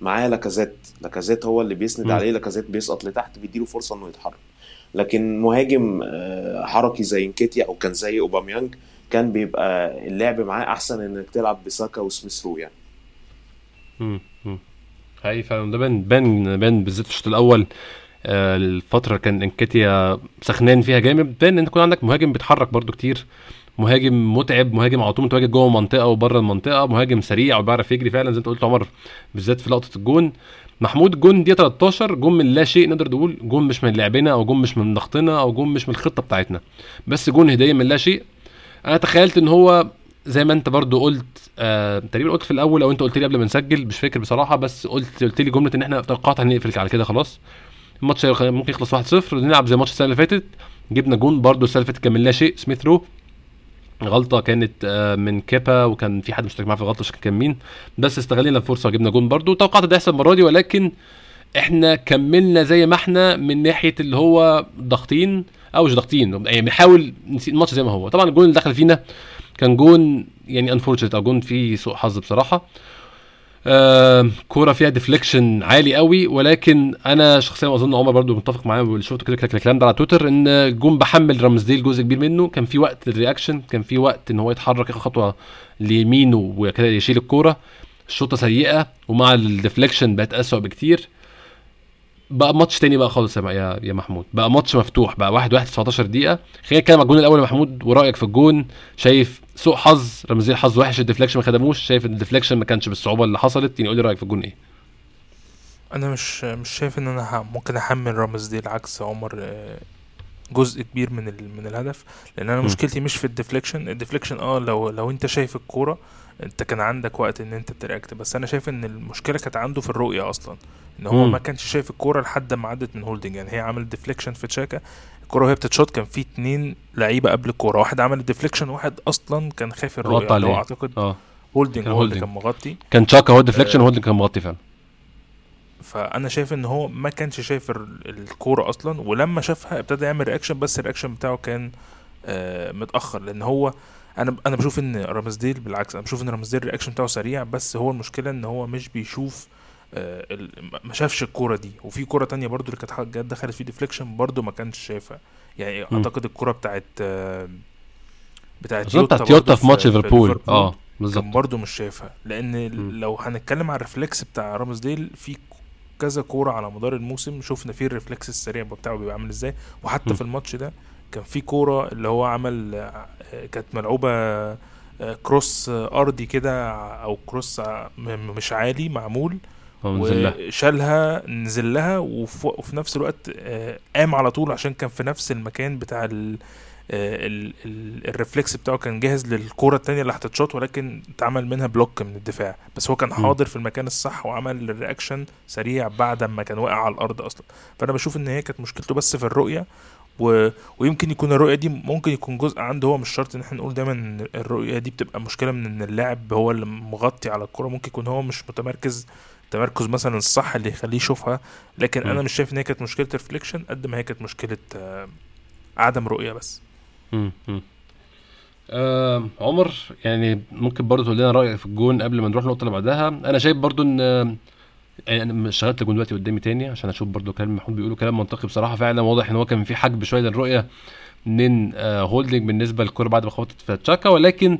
معاه لاكازيت. لاكازيت هو اللي بيسند. عليه لاكازيت بيسقط لتحت بيديله فرصة إنه يتحرك. لكن مهاجم آه، حركي زي إنكيتيا أو كان زي أوباميانج كان بيبقى اللعب معاه أحسن إنك تلعب بساكا وسميث رو يعني. مم. مم. حقيقي فعلا. ده بان بان بان بالذات الشوط الأول آه، الفترة كان إنكيتيا سخنان فيها جامد. بان إن يكون عندك مهاجم بيتحرك برضو كتير. مهاجم متعب مهاجم على طول متواجد جوه المنطقة وبره المنطقة. مهاجم سريع وبيعرف يجري فعلا زي أنت قلت عمر بالذات في لقطة الجون. محمود جون دي 13 جون من لا شيء نقدر نقول. جون مش من لعبنا أو جون مش من ضغطنا أو جون مش من الخطة بتاعتنا. بس جون هدية من لا شيء. أنا تخيلت ان هو زي ما انت برضو قلت آه تقريبا قلت في الأول أو انت قلت لي قبل ما نسجل مش فاكر بصراحة بس قلت قلت لي جملة إن إحنا توقعت هنقفل على كده خلاص. الماتش ممكن يخلص 1-0 نلعب زي ماتش السنة اللي فاتت. جبنا جون برضو السنة اللي فاتت لا شيء سميث رو. غلطة كانت آه، من كيبا وكان في حد مشترك معاه في الغلطة مش كان مين. بس استغلينا الفرصة وجبنا جون برضو. توقعت ده يحصل المرة دي ولكن إحنا كملنا زي ما إحنا من ناحية اللي هو ضاغطين. أو مش ضاغطين. يعني بنحاول الماتش زي ما هو. طبعا الجون اللي دخل فينا كان جون يعني unfortunate أو جون فيه سوء حظ بصراحة. آه كورة فيها deflection عالي قوي ولكن أنا شخصيا اظن عمر برضو متفق معايا واللي شفت كده كده الكلام ده على تويتر إن الجون بحمل رامزديل جزء كبير منه. كان في وقت لل reaction كان في وقت إن هو يتحرك ياخد خطوة ليمينه وكده يشيل الكورة. الشوطة سيئة ومع ال deflection بقت اسوء بكتير. بقى ماتش تاني بقى خالص يا يا محمود. بقى ماتش مفتوح بقى. واحد واحد 19 دقيقة. خلينا نتكلم على الجون الأول يا محمود. ورأيك في الجون؟ شايف سوء حظ؟ رامزديل حظ وحش؟ ال deflection ما خدموش؟ شايف إن ال deflection ما كانش بالصعوبة اللي حصلت؟ يعني قول لي رأيك في الجون إيه؟ أنا مش مش شايف إن أنا ممكن أحمل رامزديل عكس عمر آه، جزء كبير من ال... من الهدف. لأن أنا. مشكلتي مش في ال deflection. ال deflection آه لو لو أنت شايف الكورة أنت كان عندك وقت إن أنت ت react. بس أنا شايف إن المشكلة كانت عنده في الرؤية أصلا. إن هو مم. ما كانش شايف الكورة لحد ما عدت من هولدنج. يعني هي عملت deflection في تشاكا. الكورة وهي بتتشوت كان في اتنين لعيبة قبل الكورة. واحد عمل ال deflection واحد أصلا كان حاجب الرؤية. غطى عليه. أعتقد آه. هولدنج كان هو اللي هولدنج. كان مغطي. كان تشاكا هو ال deflection وهو اللي كان مغطي فعلا. فأنا شايف إن هو ما كانش شايف ال- الكورة أصلا. ولما شافها ابتدى يعمل reaction بس ال reaction بتاعه كان آه، متأخر. لأن هو أنا أنا بشوف إن رامزديل بالعكس أنا بشوف إن رامزديل ال reaction بتاعه سريع. بس هو المشكلة إن هو مش بيشوف آه، ما شافش الكورة دي وفي كورة تانية برضو اللي كانت جت دخلت فيه deflection برضو ما كانش شايفها يعني مم. أعتقد الكورة بتاعت آه، بتاعت اظن بتاعت جوتا في ماتش ليفربول آه بالظبط كان برضو مش شايفها لأن مم. لو هنتكلم على ال reflex بتاع رامزديل في كذا كورة على مدار الموسم شفنا فيه ال reflex السريع بتاعه بيبقى عامل إزاي وحتى مم. في الماتش ده كان في كورة اللي هو عمل آه، كانت ملعوبة آه، cross آه، أرضي كده أو cross م- مش عالي معمول. وشالها نزل لها وف- وفي نفس الوقت آه، قام على طول عشان كان في نفس المكان بتاع ال آه، ال- ال- ال reflex بتاعه كان جاهز للكرة التانية اللي هتتشاط ولكن اتعمل منها block من الدفاع. بس هو كان حاضر في المكان الصح وعمل ال reaction سريع بعد ما كان واقع على الأرض أصلا. فأنا بشوف إن هي كانت مشكلته بس في الرؤية و... ويمكن يكون الرؤية دي ممكن يكون جزء عنده. هو مش شرط إن إحنا نقول دايما إن الرؤية دي بتبقى مشكلة من إن اللاعب هو اللي مغطي على الكرة ممكن يكون هو مش متمركز التمركز مثلا الصح اللي يخليه يشوفها لكن مم. أنا مش شايف إن هي كانت مشكلة ريفليكشن قد ما هي كانت مشكلة آه، عدم رؤية بس مم. مم. آه عمر يعني ممكن برضه تقول لنا رأيك في الجون قبل ما نروح النقطه اللي بعدها أنا شايف برضه إن آه، يعني أنا شغلت الجون دلوقتي قدامي تاني عشان أشوف برضه كلام محمود بيقوله كلام منطقي بصراحة فعلا واضح إن هو كان في حجب شوية للرؤية من آه هولدنج بالنسبة للكرة بعد ما خبطت في تشاكا ولكن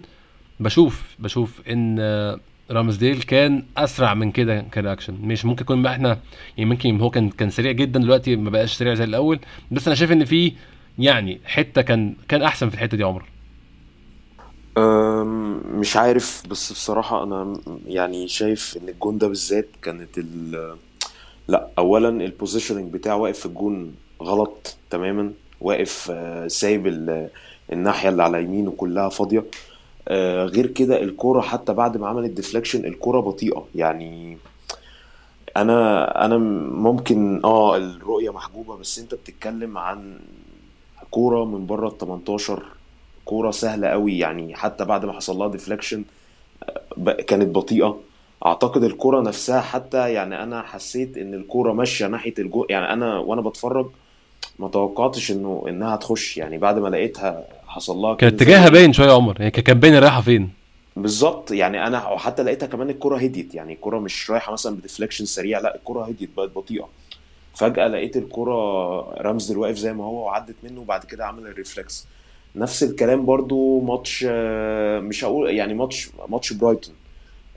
بشوف بشوف إن آه رامزديل كان أسرع من كده ك reaction مش ممكن يكون إحنا يعني ممكن هو كان كان سريع جدا دلوقتي ما بقاش سريع زي الأول. بس أنا شايف إن في يعني حتة كان كان أحسن في الحتة دي عمر. مش عارف بس بصراحة أنا يعني شايف إن الجون ده بالذات كانت ال لا أولا ال positioning بتاعه واقف في الجون غلط تماما. واقف آه، سايب ال- الناحية اللي على يمينه كلها فاضية. آه، غير كده الكرة حتى بعد ما عملت deflection الكرة بطيئة. يعني أنا أنا ممكن آه الرؤية محجوبة بس أنت بتتكلم عن كورة من بره ال 18 كورة سهلة قوي. يعني حتى بعد ما حصل لها deflection كانت بطيئة. أعتقد الكرة نفسها حتى يعني أنا حسيت إن الكرة ماشية ناحية الجون. يعني أنا وأنا بتفرج ما توقعتش إنه إنها تخش. يعني بعد ما لقيتها حصل لها كان اتجاهها باين شوية يا عمر. يعني كان باين رايحة فين؟ بالظبط. يعني أنا وحتى لقيتها كمان الكرة هديت. يعني الكرة مش رايحة مثلا ب deflection سريع. لا الكرة هديت بقت بطيئة. فجأة لقيت الكرة رامز واقف زي ما هو وعدت منه وبعد كده عمل ال reflex نفس الكلام برضو ماتش آه، مش هقول يعني ماتش ماتش برايتون.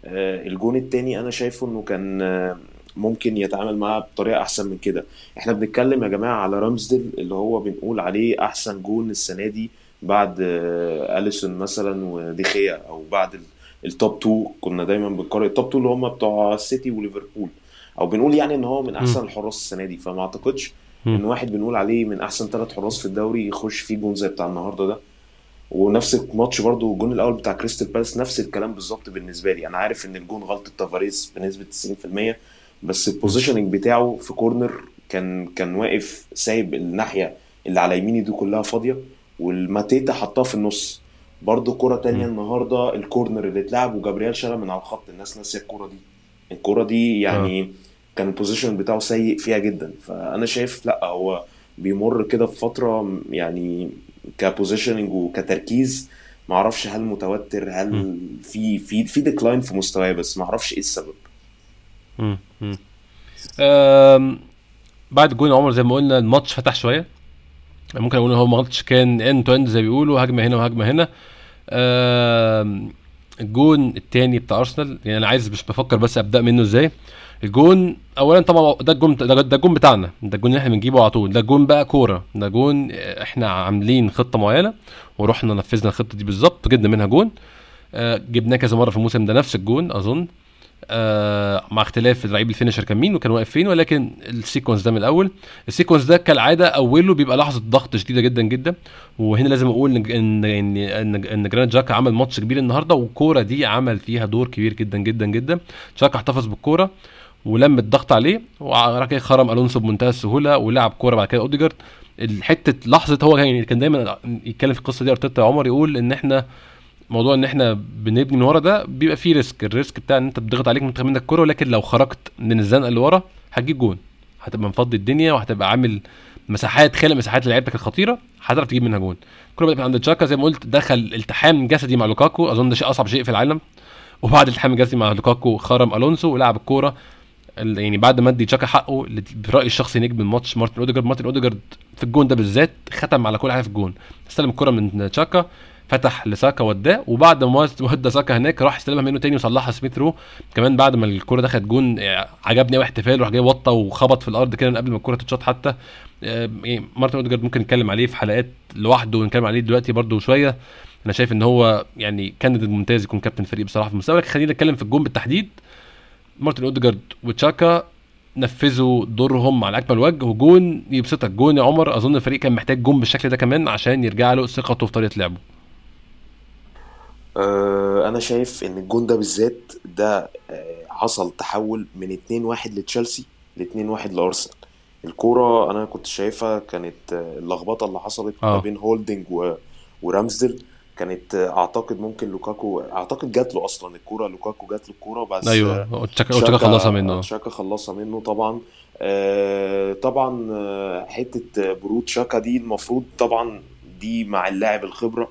آه، الجون التاني أنا شايفه إنه كان آه، ممكن يتعامل معاه بطريقة أحسن من كده. إحنا بنتكلم يا جماعة على رامزديل اللي هو بنقول عليه أحسن جون السنة دي. بعد آه، أليسون مثلا وديخيا أو بعد ال- ال top 2 كنا دايما بنقارن ال top 2 اللي هم بتوع السيتي وليفربول. أو بنقول يعني إن هو من أحسن الحراس السنة دي فما أعتقدش. إن واحد بنقول عليه من أحسن ثلاث حراس في الدوري يخش فيه جون زي بتاع النهارده ده. ونفس الماتش برضو الجون الأول بتاع كريستال بالاس نفس الكلام بالظبط بالنسبة لي. أنا عارف إن الجون غلطة تافاريز بنسبة 90% بس ال positioning بتاعه في corner كان كان واقف سايب الناحية اللي على يمينه دي كلها فاضية. وماتيتا حطها في النص برضو كرة تانية. النهارده ال corner اللي اتلعب وجابرييل شالها من على الخط الناس ناسية الكرة دي الكرة دي يعني كان ال position بتاعه سيء فيها جدا فأنا شايف لأ هو بيمر كده في فترة يعني ك positioning وكتركيز ما أعرفش هل متوتر هل مم. في في في decline في مستواه بس ما أعرفش إيه السبب مم. مم. آم، بعد يا عمر زي ما قلنا الماتش فتح شوية ممكن أقول إن هو ماتش كان end to end زي بيقولوا هجمة هنا وهجمة هنا. الجون التاني بتاع أرسنال يعني أنا عايز مش بفكر بس أبدأ منه إزاي. الجون اولا طبعا ده الجون ده, ده الجون بتاعنا ده الجون اللي إحنا بنجيبه على طول ده الجون بقى كورة ده جون إحنا عاملين خطة معينة ورحنا نفذنا الخطة دي بالظبط جبنا منها جون. آه، جبناه كذا مرة في الموسم ده نفس الجون أظن. آه مع اختلاف اللعيب ال finisher كان مين وكان واقف فين ولكن ال sequence ده من الأول. ال sequence ده كالعادة أوله بيبقى لحظة ضغط شديدة جدا جدا. وهنا لازم أقول ان ان ان إن جرانيت تشاكا عمل ماتش كبير النهارده والكوره دي عمل فيها دور كبير جدا جدا جدا. تشاكا احتفظ بالكورة ولم الضغط عليه كده خرم ألونسو بمنتهى السهولة ولعب كورة بعد كده أوديجارد. الحته لحظة هو كان كان دايما يتكلم في القصة دي أرتيتا عمر يقول إن إحنا موضوع إن إحنا بنبني من ورا ده بيبقى فيه risk. ال risk بتاع إن أنت بتضغط عليك بتتخطف منك الكوره ولكن لو خرجت من الزنقة اللي ورا هتجيب جون. هتبقى مفضي الدنيا وهتبقى عامل مساحات خالق مساحات لعيبتك الخطيرة هتعرف تجيب منها جون. الكورة بدات من عند تشاكا زي ما قلت دخل التحام جسدي مع لوكاكو. أظن ده شيء أصعب شيء في العالم. <laughs> وبعد الالتحام الجسدي مع لوكاكو خرم ألونسو ولعب الكورة. ال- يعني بعد ما ادي تشاكا حقه اللي برايي الشخصي نجم الماتش مارتن أوديجارد. مارتن أوديجارد في الجون ده بالذات ختم على كل حاجة في الجون. استلم الكره من تشاكا. فتح لساكا وداه وبعد ما ودى ساكا هناك راح استلمها منه تاني وصلحها سميث رو. كمان بعد ما الكرة دخلت جون آه، عجبني قوي احتفال راح جاي وطى وخبط في الأرض كده قبل ما الكرة تتشاط حتى. آه، يعني مارتن أوديجارد ممكن نتكلم عليه في حلقات لوحده ونتكلم عليه دلوقتي برده شوية. أنا شايف إن هو يعني candidate ممتاز يكون كابتن فريق بصراحة في المستقبل خلينا نتكلم في الجون بالتحديد. مارتن أوديجارد وتشاكا نفذوا دورهم على أكمل وجه وجون يبسطك. جون يا عمر أظن الفريق كان محتاج جون بالشكل ده كمان عشان يرجع له ثقته في طريقة لعبه. أنا شايف إن الجون ده بالذات ده آه، حصل تحول من 2-1 لتشيلسي ل 2-1 لأرسنال. الكورة أنا كنت شايفها كانت آه، اللخبطة اللي حصلت ما بين هولدنج و... ورامزدل كانت آه، أعتقد ممكن لوكاكو أعتقد جات له أصلا الكورة لوكاكو جات له الكورة بس آه، أيوه تشاكا تشاكا خلصها منه. شاكا آه. شاكا خلصها منه طبعا. آه، طبعا آه، حتة برود شاكا دي المفروض طبعا دي مع اللاعب الخبرة.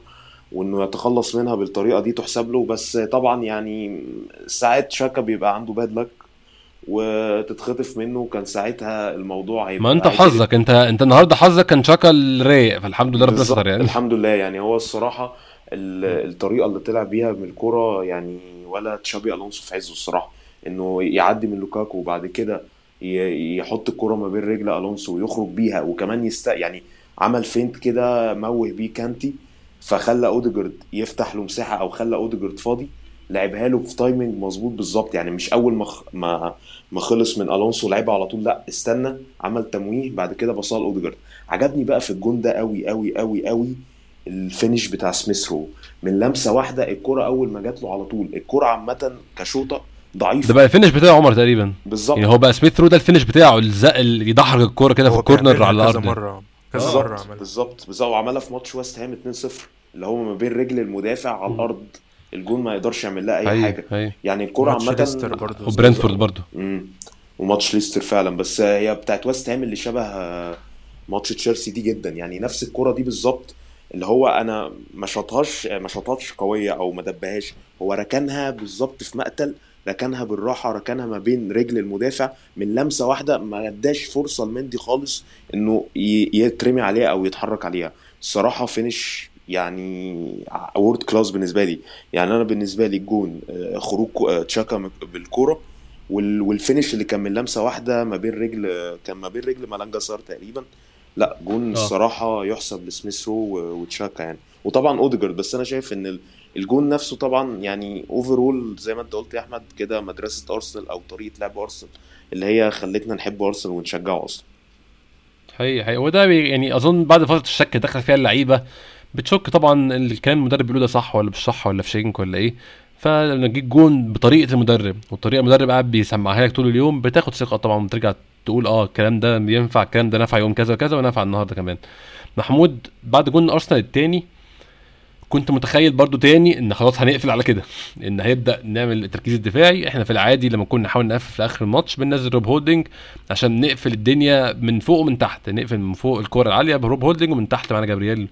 وإنه يتخلص منها بالطريقة دي تحسب له. بس طبعا يعني ساعات شاكا بيبقى عنده bad luck وتتخطف منه كان ساعتها الموضوع ما هيبقى أنت هيتقلب حظك أنت أنت النهارده حظك كان تشاكا الرايق فالحمد لله ربنا ستر يعني. الحمد لله. يعني هو الصراحة ال- الطريقة اللي طلع بيها من الكرة يعني ولا تشابي ألونسو في عزه الصراحة. إنه يعدي من لوكاكو وبعد كده يحط الكرة ما بين رجل ألونسو ويخرج بيها وكمان يست يعني عمل feint كده موه بيه كانتي. فخلى أوديجارد يفتح له مساحة أو خلى أوديجارد فاضي لعبها له في timing مظبوط بالظبط. يعني مش أول ما خ- ما ما خلص من ألونسو لعبها على طول لأ استنى عمل تمويه بعد كده بصا لاوديجارد عجبني بقى في الجون ده قوي قوي قوي قوي ال finish بتاع سميث رو. من لمسة واحدة الكرة أول ما جات له على طول. الكرة عامة كشوطة ده ضعيفه بقى الفينش بتاع عمر تقريبا. بالظبط. يعني هو بقى سميث رو ده ال finish بتاعه الزق اللي يدحرج الكوره كده في ال corner على الأرض مرة. كذا بالظبط عملها. بالظبط. بالظبط. وعملها في ماتش ويست هام 2-0 اللي هو ما بين رجل المدافع على الأرض الجون ما يقدرش يعمل لها أي أيوه حاجة. أيوه يعني الكرة ماتش عامة ليستر برضه. وبرنتفورد برضه. وماتش ليستر فعلا. بس هي بتاعت ويست هام اللي شبه آه، ماتش تشيلسي دي جدا. يعني نفس الكرة دي بالظبط. اللي هو أنا ما شاطهاش ما شاطهاش قوية أو ما دبهاش. هو ركنها بالظبط في مقتل. ركنها بالراحة ركنها ما بين رجل المدافع من لمسة واحدة ما اداش فرصة لمندي خالص إنه يترمي عليها أو يتحرك عليها. الصراحه finish يعني world class بالنسبة لي. يعني أنا بالنسبة لي الجون آه، خروج آه، تشاكا بالكورة وال- وال finish اللي كان من لمسة واحدة ما بين رجل كان ما بين رجل مالانج سار تقريبا. لا جون الصراحه يحسب لسميث رو و- وتشاكا يعني. وطبعا أوديجارد بس أنا شايف إن الجون نفسه طبعا يعني overall زي ما انت قلت يا أحمد كده مدرسة أرسنال أو طريقة لعب أرسنال اللي هي خلتنا نحب أرسنال ونشجعه أصلا. حقيقي حقيقي. وده يعني أظن بعد فترة الشك دخل فيها اللعيبة بتشك طبعا الكلام المدرب بيقوله ده صح ولا مش صح ولا في شينك ولا إيه. فلما جيت جون بطريقة المدرب والطريقة المدرب قاعد بيسمعها لك طول اليوم بتاخد ثقة طبعا وترجع تقول آه الكلام ده ينفع الكلام ده نفع يوم كذا وكذا ونفع النهارده كمان. محمود بعد جون أرسنال التاني كنت متخيل برضو تاني إن خلاص هنقفل على كده إن هيبدأ نعمل التركيز الدفاعي. إحنا في العادي لما كنا نحاول نقفل في آخر الماتش بننزل روب هولدنج عشان نقفل الدنيا من فوق ومن تحت نقفل من فوق الكره العالية بروب هولدنج ومن تحت معانا جابرييل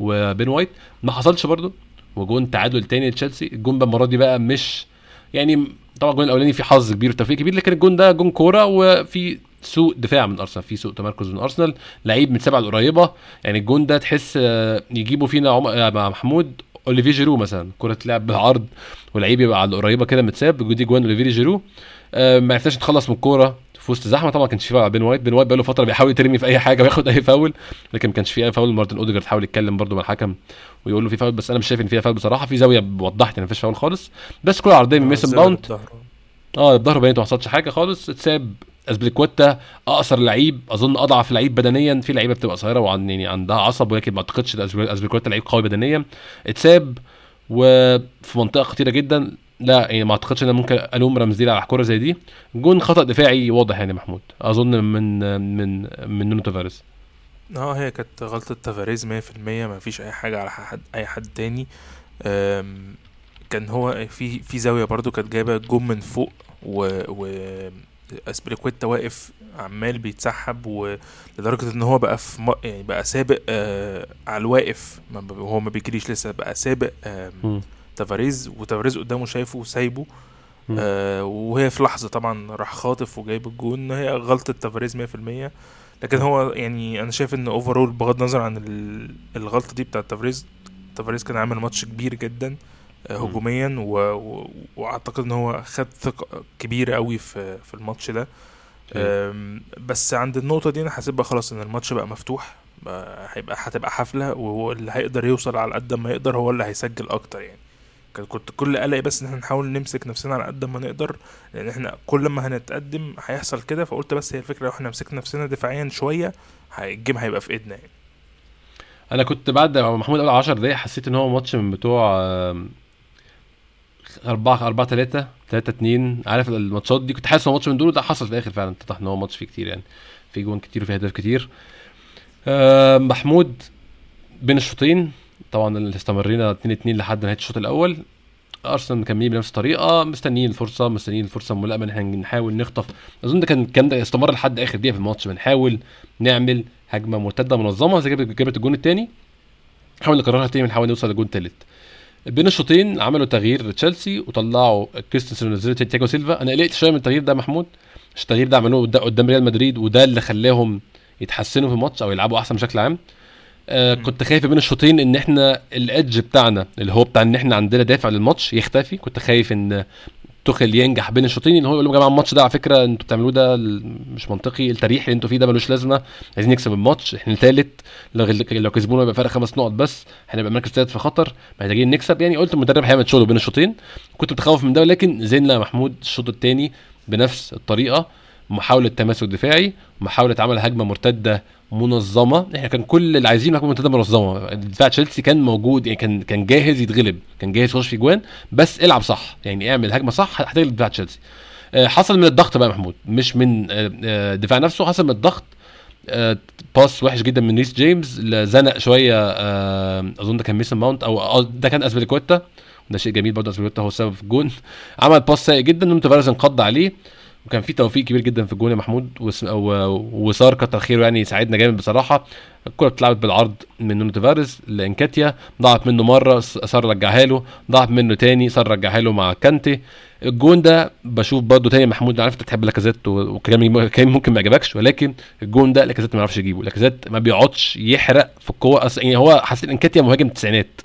وبين وايت. ما حصلش برضو وجون تعادل تاني لتشيلسي. الجون بقى المرة دي بقى مش يعني طبعا الجون الأولاني فيه حظ كبير وتوفيق كبير لكن الجون ده جون كورة وفي سوء دفاع من أرسنال في سوء تمركز من أرسنال لعيب متساب ع القريبة يعني الجون ده تحس آه، يجيبوا فينا عم... آه، مع محمود اوليفيه جيرو مثلا كرة تلعب بالعرض واللعيب يبقى على القريبة كده متساب دي جوان اوليفيه جيرو. آه، ما عرفناش نتخلص من الكورة في وسط زحمة طبعا ما كانش في فاول على بين وايت بين وايت بقاله فترة بيحاول يترمي في أي حاجة <laughs> وياخد أي فاول لكن ما كانش في أي فاول. مارتن أوديجارد حاول يتكلم برده مع الحكم ويقول له في فاول بس أنا مش شايف إن فيها فاول بصراحة. في زاوية وضحت إن مفيش فاول خالص بس كرة عرضية من ميسن ماونت. آه بظهره باين ما حصلش حاجة خالص اتساب اسبليكويتا أقصر لعيب أظن أضعف لعيب بدنيا. في لعيبة بتبقى قصيره وعن يعني عندها عصب ولكن ما أعتقدش اسبليكويتا لعيب قوي بدنيا. اتساب وفي منطقة خطيره جدا. لا يعني ما أعتقدش إن أنا ممكن ألوم رامزدل على كوره زي دي. جون خطأ دفاعي واضح يعني محمود. أظن من من من نونو تافاريز. آه هي كانت غلطة تافاريز 100% ما فيش أي حاجة على حد أي حد تاني. كان هو في في زاوية برضو كانت جايبة جون من فوق و, و اسبليكويتا واقف عمال بيتسحب ولدرجة إن هو بقى في م... يعني بقى سابق آه على الواقف ما ب... هو ما بيجريش لسه بقى سابق آه. تافاريز وتافاريز قدامه شايفه وسايبه. آه وهي في لحظة طبعا راح خاطف وجايب الجون هي غلطة تافاريز 100% لكن هو يعني أنا شايف إن overall بغض النظر عن ال- الغلطة دي بتاعت تافاريز تافاريز كان عامل ماتش كبير جدا آه،. هجوميا و... و... وأعتقد إن هو خد ثقة كبيرة قوي في في الماتش ده. بس عند النقطة دي أنا بقى خلاص إن الماتش بقى مفتوح بقى هيبقى هتبقى حفلة وهو اللي هيقدر يوصل على قد ما يقدر هو اللي هيسجل أكتر يعني. كان- كنت كل قلقي بس إن إحنا نحاول نمسك نفسنا على قد ما نقدر لأن إحنا كل ما هنتقدم هيحصل كده فقلت بس هي الفكرة لو إحنا مسكنا نفسنا دفاعيا شوية الجيم هيبقى في إيدنا يعني. أنا كنت بعد محمود اول 10 دقايق حسيت إن هو ماتش من بتوع 4 4 3 3 2 عارف الماتشات دي؟ كنت حاسس إن ماتش من دول وده حصل في الآخر فعلا. اتضح إن هو ماتش فيه كتير يعني. في جوان كتير وفي أهداف كتير. آه، محمود بين الشوطين. طبعا اللي استمرينا 2 2 لحد نهاية الشوط الأول. أرسنال مكملين بنفس الطريقة. مستنيين الفرصة مستنيين الفرصة الملائمه ان إحنا نحاول نخطف. أظن ده كان الكلام ده استمر لحد آخر دقيقة في الماتش. بنحاول نعمل هجمة مرتدة منظمة زي جابت الجون الثاني نحاول نكررها تاني ونحاول نوصل للجون الثالث بين الشوطين عملوا تغيير تشيلسي وطلعوا كريستنسن ونزلوا تياجو سيلفا. أنا قلقت شوية من التغيير ده محمود. عشان التغيير ده عملوه قد- قدام ريال مدريد وده اللي خلاهم يتحسنوا في الماتش أو يلعبوا أحسن بشكل عام. آه. كنت خايف بين الشوطين إن إحنا الإدج بتاعنا اللي هو بتاع إن إحنا عندنا دافع للماتش يختفي. كنت خايف إن توخيل ينجح بين الشوطين. إن هو يقول لهم يا جماعة الماتش ده على فكرة أنتوا بتعملوه ده مش منطقي التاريخ اللي أنتوا فيه ده ملوش لازمة. عايزين نكسب الماتش إحنا ثالث لو كسبونا يبقى فرق خمس نقط بس هنبقى مركز ثالث في خطر. محتاجين نكسب. يعني قلت المدرب هيعمل شغله بين الشوطين. كنت متخوف من ده ولكن زينا يا محمود الشوط الثاني بنفس الطريقة. محاولة تماسك دفاعي محاولة عمل هجمة مرتدة منظمة. إحنا كان كل اللي عايزينه هجمة مرتدة منظمة. دفاع تشيلسي كان موجود يعني كان كان جاهز يتغلب كان جاهز يخش في جوان بس العب صح. يعني اعمل هجمة صح هتغلب دفاع تشيلسي. آه، حصل من الضغط بقى محمود مش من آه، آه، دفاع نفسه حصل من الضغط. pass وحش جدا من ريس جيمس زنق شوية أظن ده كان ميسون ماونت أو ده كان اسبليكويتا ده شيء جميل برضه اسبليكويتا هو السبب في الجون. عمل pass سيء جدا نونو تافاريز انقض عليه. وكان في توفيق كبير جدا في الجون يا محمود وس- و- وصار كتر خيره يعني ساعدنا جامد بصراحة. الكرة اتلعبت بالعرض من نونو تافاريز لإنكيتيا ضاعت منه مرة س- صار رجعها له ضاعت منه تاني صار رجعها له مع كانتي. الجون ده بشوف برضه تاني محمود أنا عارف انت بتحب لاكازيت و- وكلامي كلامي ممكن ما يعجبكش ولكن الجون ده لاكازيت ما يعرفش يجيبه. لاكازيت ما بيقعدش يحرق في القوه يعني هو حسيت إنكيتيا مهاجم التسعينات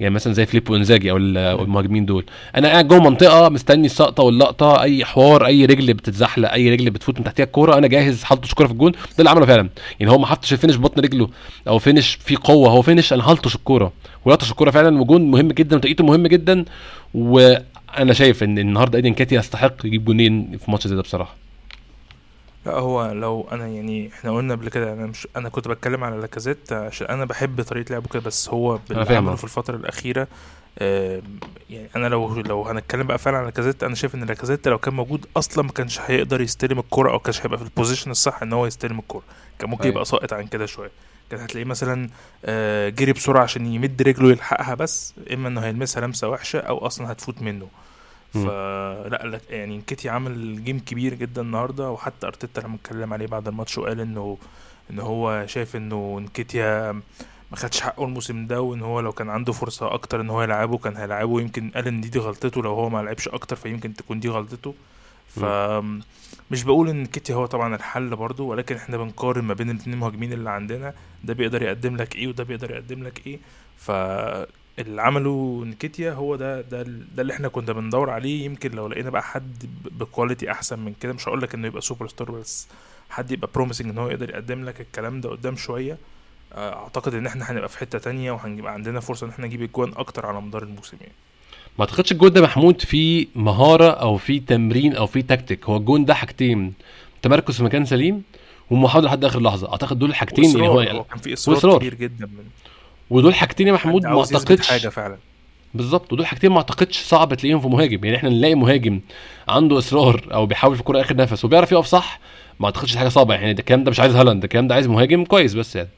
يعني مثلا زي فيليبو انزاجي أو المهاجمين دول. أنا قاعد جوه منطقة مستني السقطة واللقطة أي حوار أي رجل بتتزحلق أي رجل بتفوت من تحتها الكورة أنا جاهز هلطش الكورة في الجون. ده اللي عمله فعلا. يعني هو ما حطش ال finish ببطن رجله أو finish فيه قوة. هو finish أنا هلطش الكورة. ولطش الكورة فعلا وجون مهم جدا وتوقيته مهم جدا. وأنا شايف إن النهارده إيدي إنكيتيا يستحق يجيب جونين في ماتش زي ده بصراحة. لا هو لو أنا يعني إحنا قلنا قبل كده أنا مش أنا كنت بتكلم على لاكازيت عشان أنا بحب طريقة لعبه كده بس هو فاهم. عمله في الفترة الأخيرة يعني أنا لو لو هنتكلم بقى فعلا على لاكازيت أنا شايف إن لاكازيت لو كان موجود أصلا ما كانش هيقدر يستلم الكرة أو كانش هيبقى في ال position الصح إن هو يستلم الكرة كان ممكن أيوة. يبقى ساقط عن كده شوية كان هتلاقيه مثلا آه، جري بسرعة عشان يمد رجله يلحقها بس إما إنه هيلمسها لمسة وحشة أو أصلا هتفوت منه. فلا لا يعني إنكيتيا عمل game كبير جدا النهارده وحتى أرتيتا لما اتكلم عليه بعد الماتش وقال إنه إن هو شايف إنه إنكيتيا ما خدش حقه الموسم ده وإن هو لو كان عنده فرصة أكتر إن هو يلعبه كان هيلعبه يمكن قال إن دي, دي غلطته لو هو ما لعبش أكتر فيمكن تكون دي غلطته. ف مش بقول إنكيتيا هو طبعا الحل برضو ولكن إحنا بنقارن ما بين الاثنين المهاجمين اللي عندنا ده بيقدر يقدم لك إيه وده بيقدر يقدم لك إيه. ف اللي عمله إنكيتيا هو ده ده ده اللي إحنا كنا بندور عليه. يمكن لو لقينا بقى حد ب quality أحسن من كده مش هقول لك إنه يبقى سوبر ستار بس حد يبقى promising إن هو يقدر يقدم لك الكلام ده قدام شوية. آه، أعتقد إن إحنا هنبقى في حتة تانية وهنبقى عندنا فرصة إن إحنا نجيب اجوان أكتر على مدار الموسم يعني. ما أعتقدش الجون ده محمود فيه مهارة أو فيه تمرين أو فيه تكتيك هو الجون ده حاجتين تمركز في مكان سليم ومحاولة لحد آخر لحظة. أعتقد دول الحاجتين يعني هو كان في إصرار. كبير جدا من ودول حاجتين يا محمود ما أعتقدش. حاجة فعلا. بالظبط ودول حاجتين ما أعتقدش صعب تلاقيهم في مهاجم. يعني إحنا نلاقي مهاجم عنده إصرار أو بيحاول في الكورة آخر نفس وبيعرف يقف صح ما أعتقدش حاجة صعبة. يعني ده الكلام ده مش عايز هالاند الكلام ده عايز مهاجم كويس بس يعني.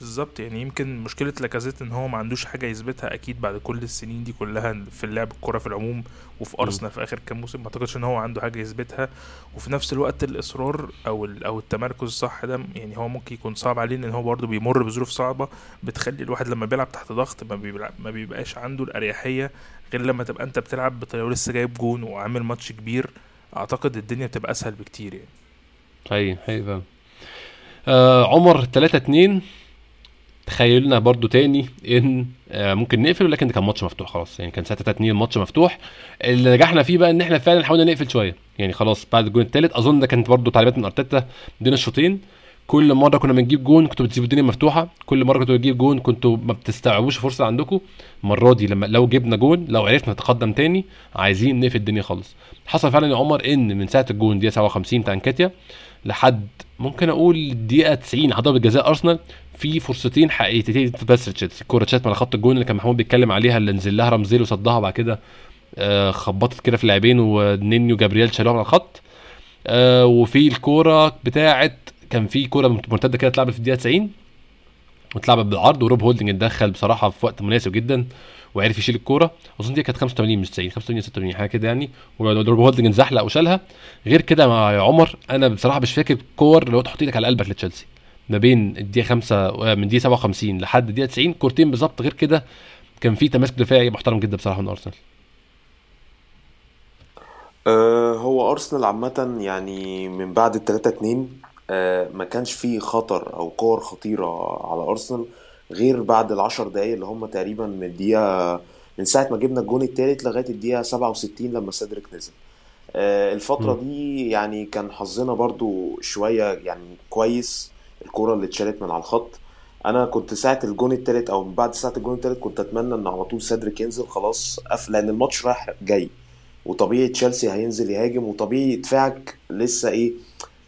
بالظبط. يعني يمكن مشكلة لاكازيت إن هو ما عندوش حاجة يثبتها أكيد بعد كل السنين دي كلها في اللعب الكوره في العموم وفي أرسنال في آخر كام موسم. ما أعتقدش إن هو عنده حاجة يثبتها. وفي نفس الوقت الإصرار أو أو التمركز الصح ده يعني هو ممكن يكون صعب عليه لأن هو برضه بيمر بظروف صعبة بتخلي الواحد لما بيلعب تحت ضغط ما, ما بيبقاش عنده الأريحية. غير لما تبقى أنت بتلعب بطريقة لسه جايب جون وعامل ماتش كبير أعتقد الدنيا بتبقى أسهل بكتير يعني. حقيقي حقيقي فعلا. آه عمر 3 2 تخيلنا برضو تاني إن آه، ممكن نقفل ولكن كان ماتش مفتوح خلاص. يعني كان ساعتها 3 2 الماتش مفتوح. اللي نجحنا فيه بقى إن إحنا فعلا حاولنا نقفل شوية. يعني خلاص بعد الجون الثالث أظن ده كانت برضو تعليمات من أرتيتا. بين الشوطين. كل مرة كنا بنجيب جون كنتوا بتسيبوا الدنيا مفتوحة. كل مرة كنتوا بتجيب جون كنتوا ما بتستوعبوش الفرصة عندكم. المرة دي لما لو جبنا جون لو عرفنا نتقدم تاني عايزين نقفل الدنيا خالص. حصل فعلا يا عمر إن من ساعة الجون دقيقة 57 بتاع انكاتيا لحد ممكن أقول الدقيقه 90 على ضربه جزاء أرسنال في فرصتين حقيقيتين. بس لتشيلسي كورة تشات على خط الجون اللي كان محمود بيتكلم عليها اللي نزل لها رمزيل وصدها وبعد كده آه، خبطت كده في اللاعبين ونينيو جابرييل شالوها على الخط. آه، وفي الكورة بتاعه كان في كورة مرتدة كده اتلعبت في الدقيقة 90 واتلعبت بالعرض وروب هولدنج اتدخل بصراحة في وقت مناسب جدا وعرف يشيل الكورة. أظن دي كانت 85 مش 90 85 86 حاجة كده يعني. وروب هولدنج اتزحلق وشالها. غير كده مع عمر أنا بصراحة مش فاكر كورة تحط إيدك على قلبك لتشيلسي. ما بين الدقيقة 5 من دقيقه 57 لحد الدقيقة 90 كورتين بالظبط غير كده كان في تماسك دفاعي محترم جدا بصراحة من أرسنال. أه هو أرسنال عامة يعني من بعد ال 3 2 أه ما كانش فيه خطر أو كور خطيرة على أرسنال غير بعد العشر دقايق اللي هم تقريبا من الدقيقة من ساعة ما جبنا الجون التالت لغاية الدقيقة 67 لما سيدريك نزل. الفترة مم. دي يعني كان حظنا برضو شوية يعني كويس. الكرة اللي اتشالت من على الخط. أنا كنت ساعة الجون التالت أو بعد ساعة الجون التالت كنت أتمنى إن على طول سيدريك ينزل خلاص قفل لأن الماتش رايح جاي. وطبيعي تشيلسي هينزل يهاجم وطبيعي دفاعك لسه إيه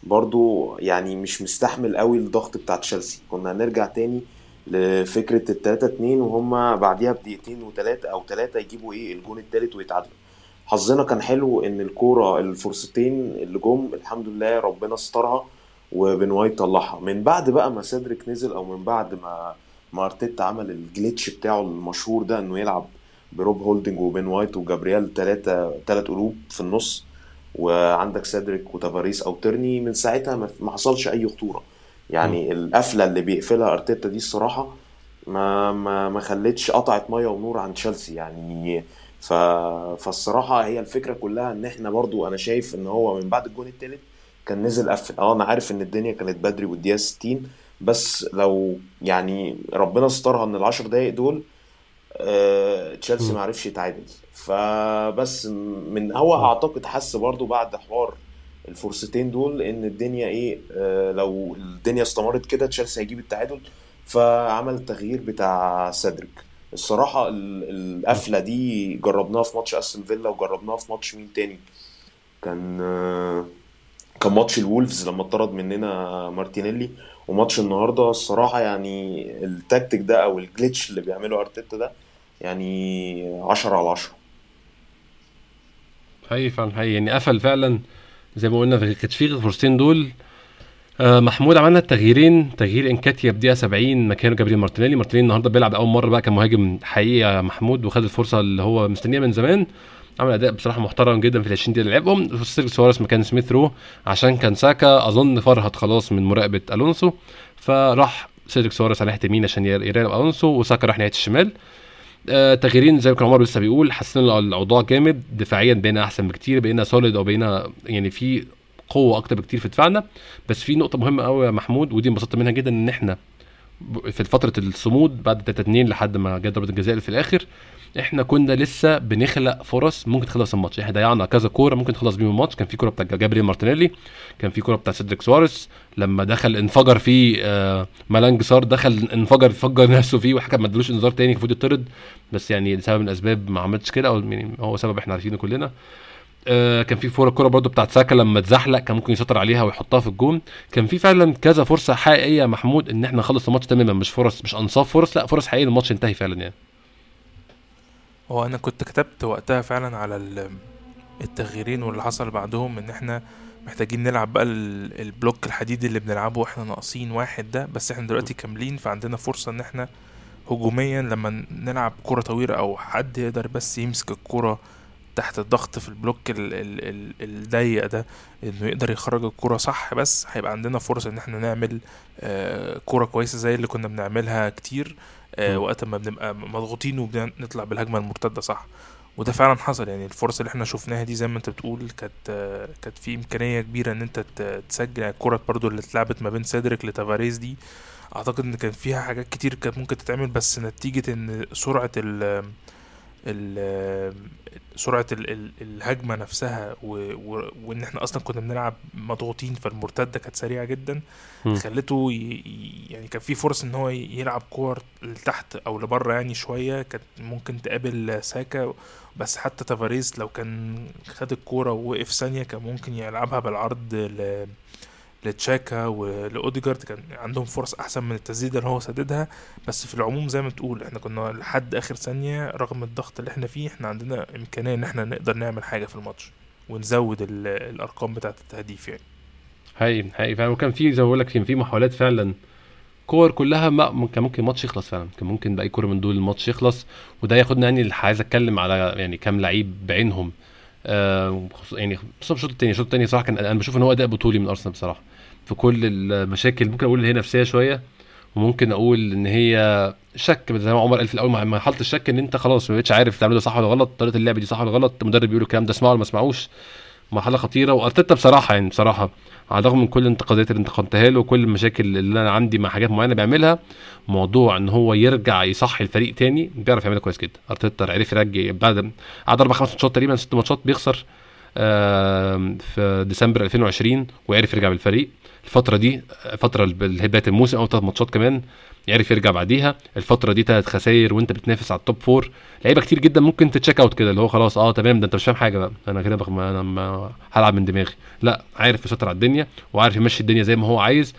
برضو يعني مش مستحمل قوي الضغط بتاع تشيلسي. كنا هنرجع تاني لفكرة التلاتة اتنين وهم بعديها بدقيقتين وتلاتة أو تلاتة يجيبوا إيه الجون التالت ويتعادلوا. حظنا كان حلو إن الكورة الفرصتين اللي جم الحمد لله ربنا استرها وبن وايت طلعها. من بعد بقى ما سيدريك نزل أو من بعد ما ما أرتيتا عمل ال glitch بتاعه المشهور ده إنه يلعب بروب هولدنج وبين وايت وجابرييل ثلاثة ثلاث قلوب في النص وعندك سيدريك وتافاريس أو ترني من ساعتها ما حصلش أي خطورة. يعني القفلة اللي بيقفلها أرتيتا دي الصراحة ما ما ما خلتش قطعت مية ونور عن تشيلسي يعني. ف فالصراحة هي الفكرة كلها إن إحنا برضو أنا شايف إن هو من بعد الجون التالت كان نزل قفل. آه أنا عارف إن الدنيا كانت بدري والدقيقة 60 بس لو يعني ربنا استرها إن العشر دقايق دول آه، تشيلسي. ما عرفش يتعادل. فبس من هو أعتقد حس برضو بعد حوار الفرصتين دول إن الدنيا إيه آه، لو الدنيا استمرت كده تشيلسي هيجيب التعادل. فعمل التغيير بتاع سيدريك. الصراحة ال- القفلة دي جربناها في ماتش أستون فيلا وجربناها في ماتش مين تاني؟ كان آه، كان ماتش الولفز لما اتطرد مننا مارتينيلي وماتش النهارده الصراحة يعني التكتيك ده أو ال glitch اللي بيعمله أرتيتا ده يعني عشرة على عشرة. حقيقي فعلا حقيقي. يعني قفل فعلا زي ما قلنا كانت في الفرصتين دول. آه محمود عملنا التغييرين تغيير نكيتيا بدقيقة 70 مكانه جابريل مارتينيلي. مارتينيلي النهارده بيلعب أول مرة بقى كمهاجم حقيقي يا محمود وخد الفرصة اللي هو مستنيها من زمان. عمل أداء بصراحة محترم جدا في ال 20 دقيقة اللي لعبهم. سواريز مكان سميث رو عشان كان ساكا. أظن فرهط خلاص من مراقبة ألونسو. فراح سيدريك سواريز على ناحية اليمين عشان ير- يراقب ألونسو وساكا راح ناحية الشمال. آه تغييرين زي ما كان عمر لسه بيقول حسينا الأوضاع جامد. دفاعيا بقينا أحسن بكتير بقينا solid أو بقينا يعني في قوة أكتر بكتير في دفاعنا. بس في نقطة مهمة قوي يا محمود ودي انبسطت منها جدا إن إحنا في فترة الصمود بعد 3 2 لحد ما جت ضربة الجزاء في الآخر إحنا كنا لسه بنخلق فرص ممكن تخلص الماتش. إحنا ضيعنا كذا كورة ممكن تخلص بيهم الماتش. كان في كورة بتاع جابريل مارتينيلي كان في كورة بتاع سيدريك سواريز. لما دخل انفجر فيه آه مالانج صار دخل انفجر فجر نفسه فيه وحكم ما ادلوش انذار تاني المفروض يطرد. بس يعني لسبب من الأسباب ما عملتش كده أو يعني هو سبب إحنا عارفينه كلنا. آه كان في فورة كورة برضو بتاعت ساكا لما اتزحلق كان ممكن يسيطر عليها ويحطها في الجون. كان في فعلا كذا فرصة حقيقية محمود إن إحنا نخلص الماتش تماما. مش فرص مش أنصاف فرص لا فرص حقيقية الماتش ينتهي فعلا يعني. هو أنا كنت كتبت وقتها فعلا على ال- التغييرين واللي حصل بعدهم إن إحنا محتاجين نلعب بقى ال- البلوك الحديدي اللي بنلعبه وإحنا ناقصين واحد ده بس إحنا دلوقتي كاملين فعندنا فرصة إن إحنا هجوميا لما نلعب كرة طويلة أو حد يقدر بس يمسك الكرة تحت الضغط في البلوك ال- ال- ال- الضيق ده إنه يقدر يخرج الكرة صح بس هيبقى عندنا فرصة إن إحنا نعمل آه، كرة كويسة زي اللي كنا بنعملها كتير. وقت ما بنبقى مضغوطين وبنطلع بالهجمة المرتدة صح. وده فعلا حصل. يعني الفرص اللي إحنا شفناها دي زي ما انت بتقول كانت آه، كانت في إمكانية كبيرة إن انت تسجل. يعني الكره برضو اللي اتلعبت ما بين سيدريك لتافاريز دي أعتقد إن كان فيها حاجات كتير كانت ممكن تتعمل بس نتيجة إن سرعة ال ال سرعة ال ال الهجمة نفسها وإن إحنا أصلا كنا بنلعب مضغوطين فالمرتدة كانت سريعة جدا. خلته يعني كان في فرص إن هو يلعب كور لتحت أو لبره يعني شوية كانت ممكن تقابل ساكا بس حتى تافاريز لو كان خد الكورة ووقف ثانية كان ممكن يلعبها بالعرض. لتشاكا ولأوديجارد كان عندهم فرص أحسن من التسديده اللي هو سددها. بس في العموم زي ما تقول إحنا كنا لحد آخر ثانية رغم الضغط اللي إحنا فيه إحنا عندنا إمكانية إن إحنا نقدر نعمل حاجة في الماتش ونزود ال- الأرقام بتاعة التهديف يعني. حقيقي حقيقي فعلا وكان في زي ما بقول لك في محاولات فعلا. كور كلها ما كان ممكن الماتش يخلص فعلا. كان ممكن بأي كوره من دول الماتش يخلص وده ياخدنا يعني عايز أتكلم على يعني كام لعيب بعينهم. آه يعني خصوصا الشوط الثاني الشوط الثاني صراحة كان أنا بشوف إن هو أداء بطولي من أرسنال بصراحة. في كل المشاكل ممكن أقول إن هي نفسية شوية وممكن أقول إن هي شك زي ما عمر قال في الأول مع مرحله الشك إن أنت خلاص ما بقتش عارف تعمله صح ولا غلط. طريقة اللعب دي صح ولا غلط. المدرب بيقول الكلام ده اسمعه ولا ما اسمعوش. مرحلة خطيرة وأرتيتا بصراحة يعني بصراحة على الرغم من كل الانتقادات اللي انتقدتها له وكل المشاكل اللي أنا عندي مع حاجات معينة بيعملها موضوع إن هو يرجع يصحي الفريق تاني بيعرف يعملها كويس جدا. أرتيتا عرف يرجع بعد قعد أربع خمس ماتشات تقريبا ست ماتشات بيخسر في ديسمبر 2020 وعرف يرجع بالفريق. الفترة دي فتره بداية الموسم أو ثلاث ماتشات كمان يعرف يرجع بعديها. الفترة دي ثلاث خسائر وانت بتنافس على ال top four لعيبة كتير جدا ممكن ت check out كده اللي هو خلاص آه تمام ده انت مش فاهم حاجة بقى. أنا كده بخ... أنا ما هلعب من دماغي. لا عارف يسيطر على الدنيا وعارف يمشي الدنيا زي ما هو عايز.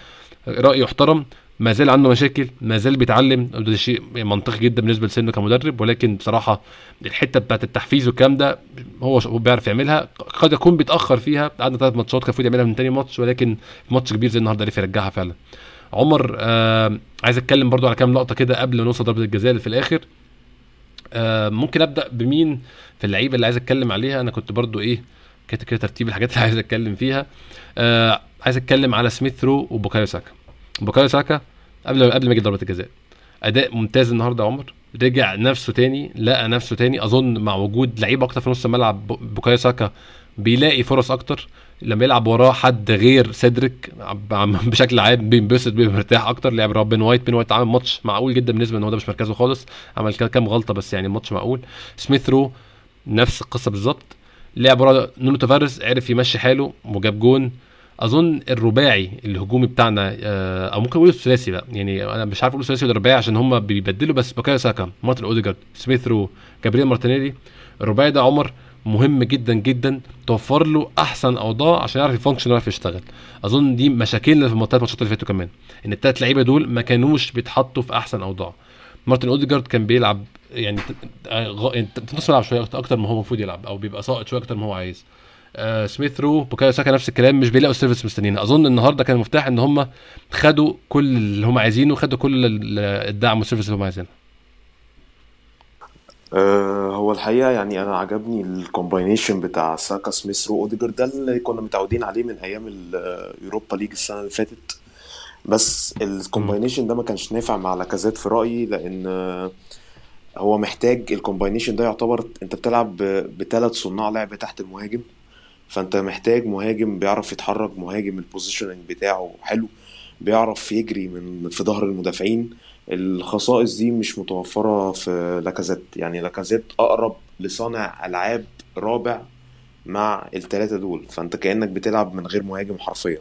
رايه يحترم ما زال عنده مشاكل ما زال بيتعلم. وده شيء منطقي جدا بالنسبة لسنه كمدرب. ولكن بصراحة الحتة بتاعت التحفيز والكلام ده هو بيعرف يعملها. قد يكون بيتأخر فيها. قعدنا ثلاث ماتشات كان المفروض يعملها من تاني ماتش. ولكن ماتش كبير زي النهارده عرف يرجعها فعلا. عمر آه عايز اتكلم برضو على كام لقطه كده قبل ما نوصل ضربة الجزاء اللي في الآخر. آه ممكن أبدأ بمين في اللعيبة اللي عايز أتكلم عليها؟ أنا كنت برضو إيه كده كده ترتيب الحاجات اللي عايز أتكلم فيها. آه عايز أتكلم على سميث رو وبوكايو ساكا. بوكايو ساكا قبل قبل ما يجي ضربة الجزاء. أداء ممتاز النهارده يا عمر. رجع نفسه تاني لقى نفسه تاني. أظن مع وجود لعيبه أكتر في نص الملعب بو- بوكايو ساكا بيلاقي فرص أكتر. لما يلعب وراه حد غير سيدريك <laughs> بشكل عام بينبسط بيبقى مرتاح أكتر. لعب وراه بن وايت بن وايت عمل ماتش معقول جدا بالنسبة إن هو ده مش مركزه خالص. عمل كام غلطة بس يعني الماتش معقول. سميث رو نفس القصة بالظبط. لعب ورا نونو تافاريز عرف يمشي حاله وجاب جون. أظن الرباعي الهجومي بتاعنا آه، أو ممكن أقول الثلاثي بقى. يعني أنا مش عارف أقول الثلاثي ولا الرباعي عشان هم بيبدلوا بس بوكايو ساكا مارتن أوديجارد سميث رو جابرييل مارتينيلي. الرباعي ده عمر مهم جدا جدا توفر له أحسن أوضاع عشان يعرف ي function ويعرف يشتغل. أظن دي مشاكلنا في الثلاث ماتشات اللي فاتوا كمان إن الثلاث لعيبة دول ما كانوش بيتحطوا في أحسن أوضاع. مارتن أوديجارد كان بيلعب يعني آه، يعني نص ملعب شوية أكتر ما هو المفروض يلعب أو بيبقى ساقط شوية أكتر ما هو عايز. آه سميث رو بوكايو ساكا نفس الكلام مش بيلاقوا ال service مستنيينها أظن النهارده كان المفتاح إن هم خدوا كل اللي هم عايزينه خدوا كل ال- الدعم وال service اللي هم عايزينها أه هو الحقيقة يعني أنا عجبني ال combination بتاع ساكا سميث رو أوديجارد ده اللي كنا متعودين عليه من أيام ال Europa League السنة اللي فاتت. بس ال combination ده ما كانش نافع مع لاكازيت في رأيي لأن آه، هو محتاج ال combination ده يعتبر أنت بتلعب بثلاث صناع لعب تحت المهاجم. فأنت محتاج مهاجم بيعرف يتحرك مهاجم ال positioning بتاعه حلو بيعرف يجري من في ظهر المدافعين. الخصائص دي مش متوفرة في لاكازيت. يعني لاكازيت أقرب لصانع ألعاب رابع مع التلاتة دول. فأنت كأنك بتلعب من غير مهاجم حرفيا.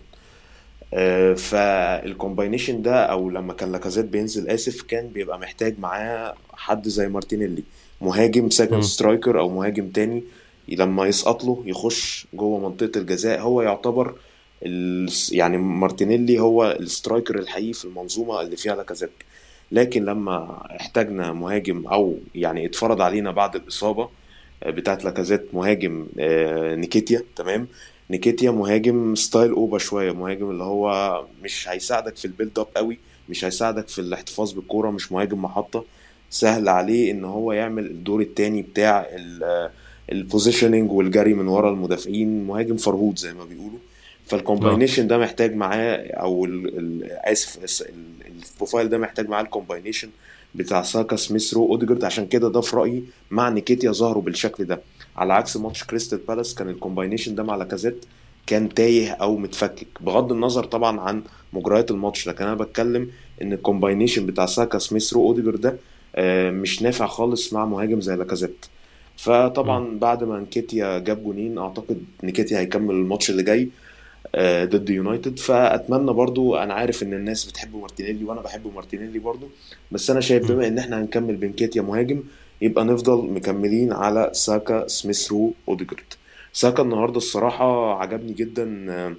آه، فال combination ده أو لما كان لاكازيت بينزل آسف كان بيبقى محتاج معاه حد زي مارتينيلي. مهاجم second. striker أو مهاجم تاني لما يسقط له يخش جوه منطقة الجزاء. هو يعتبر. يعني مارتينيلي هو ال striker الحقيقي في المنظومة اللي فيها لاكازيت. لكن لما احتاجنا مهاجم أو يعني اتفرض علينا بعد الإصابة آه، بتاعت لاكازيت مهاجم آه، نكيتيا تمام؟ نكيتيا مهاجم style اوبا شوية مهاجم اللي هو مش هيساعدك في ال build up قوي مش هيساعدك في الاحتفاظ بالكورة مش مهاجم محطة. سهل عليه إن هو يعمل الدور التاني بتاع ال positioning والجري من ورا المدافعين مهاجم فرهود زي ما بيقولوا. فال combination ده محتاج معاه أو آسف ال profile ده محتاج معاه ال combination بتاع ساكا سميث رو اوديجارد. عشان كده ده في رأيي مع نكيتيا ظهروا بالشكل ده. على عكس ماتش كريستال بالاس كان ال combination ده مع لاكازيت كان تايه أو متفكك. بغض النظر طبعا عن مجريات الماتش لكن أنا بتكلم إن ال combination بتاع ساكا سميث رو اوديجارد ده آه، مش نافع خالص مع مهاجم زي لاكازيت. فطبعا بعد ما نكيتيا جاب جونين أعتقد نكيتيا هيكمل الماتش اللي جاي. ضد يونايتد. فأتمنى برضو أنا عارف إن الناس بتحب مارتينيلي وأنا بحب مارتينيلي برضو بس أنا شايف بما إن إحنا هنكمل بنيكيتيا مهاجم يبقى نفضل مكملين على ساكا سميث رو أوديجارد. ساكا النهارده الصراحة عجبني جدا آه،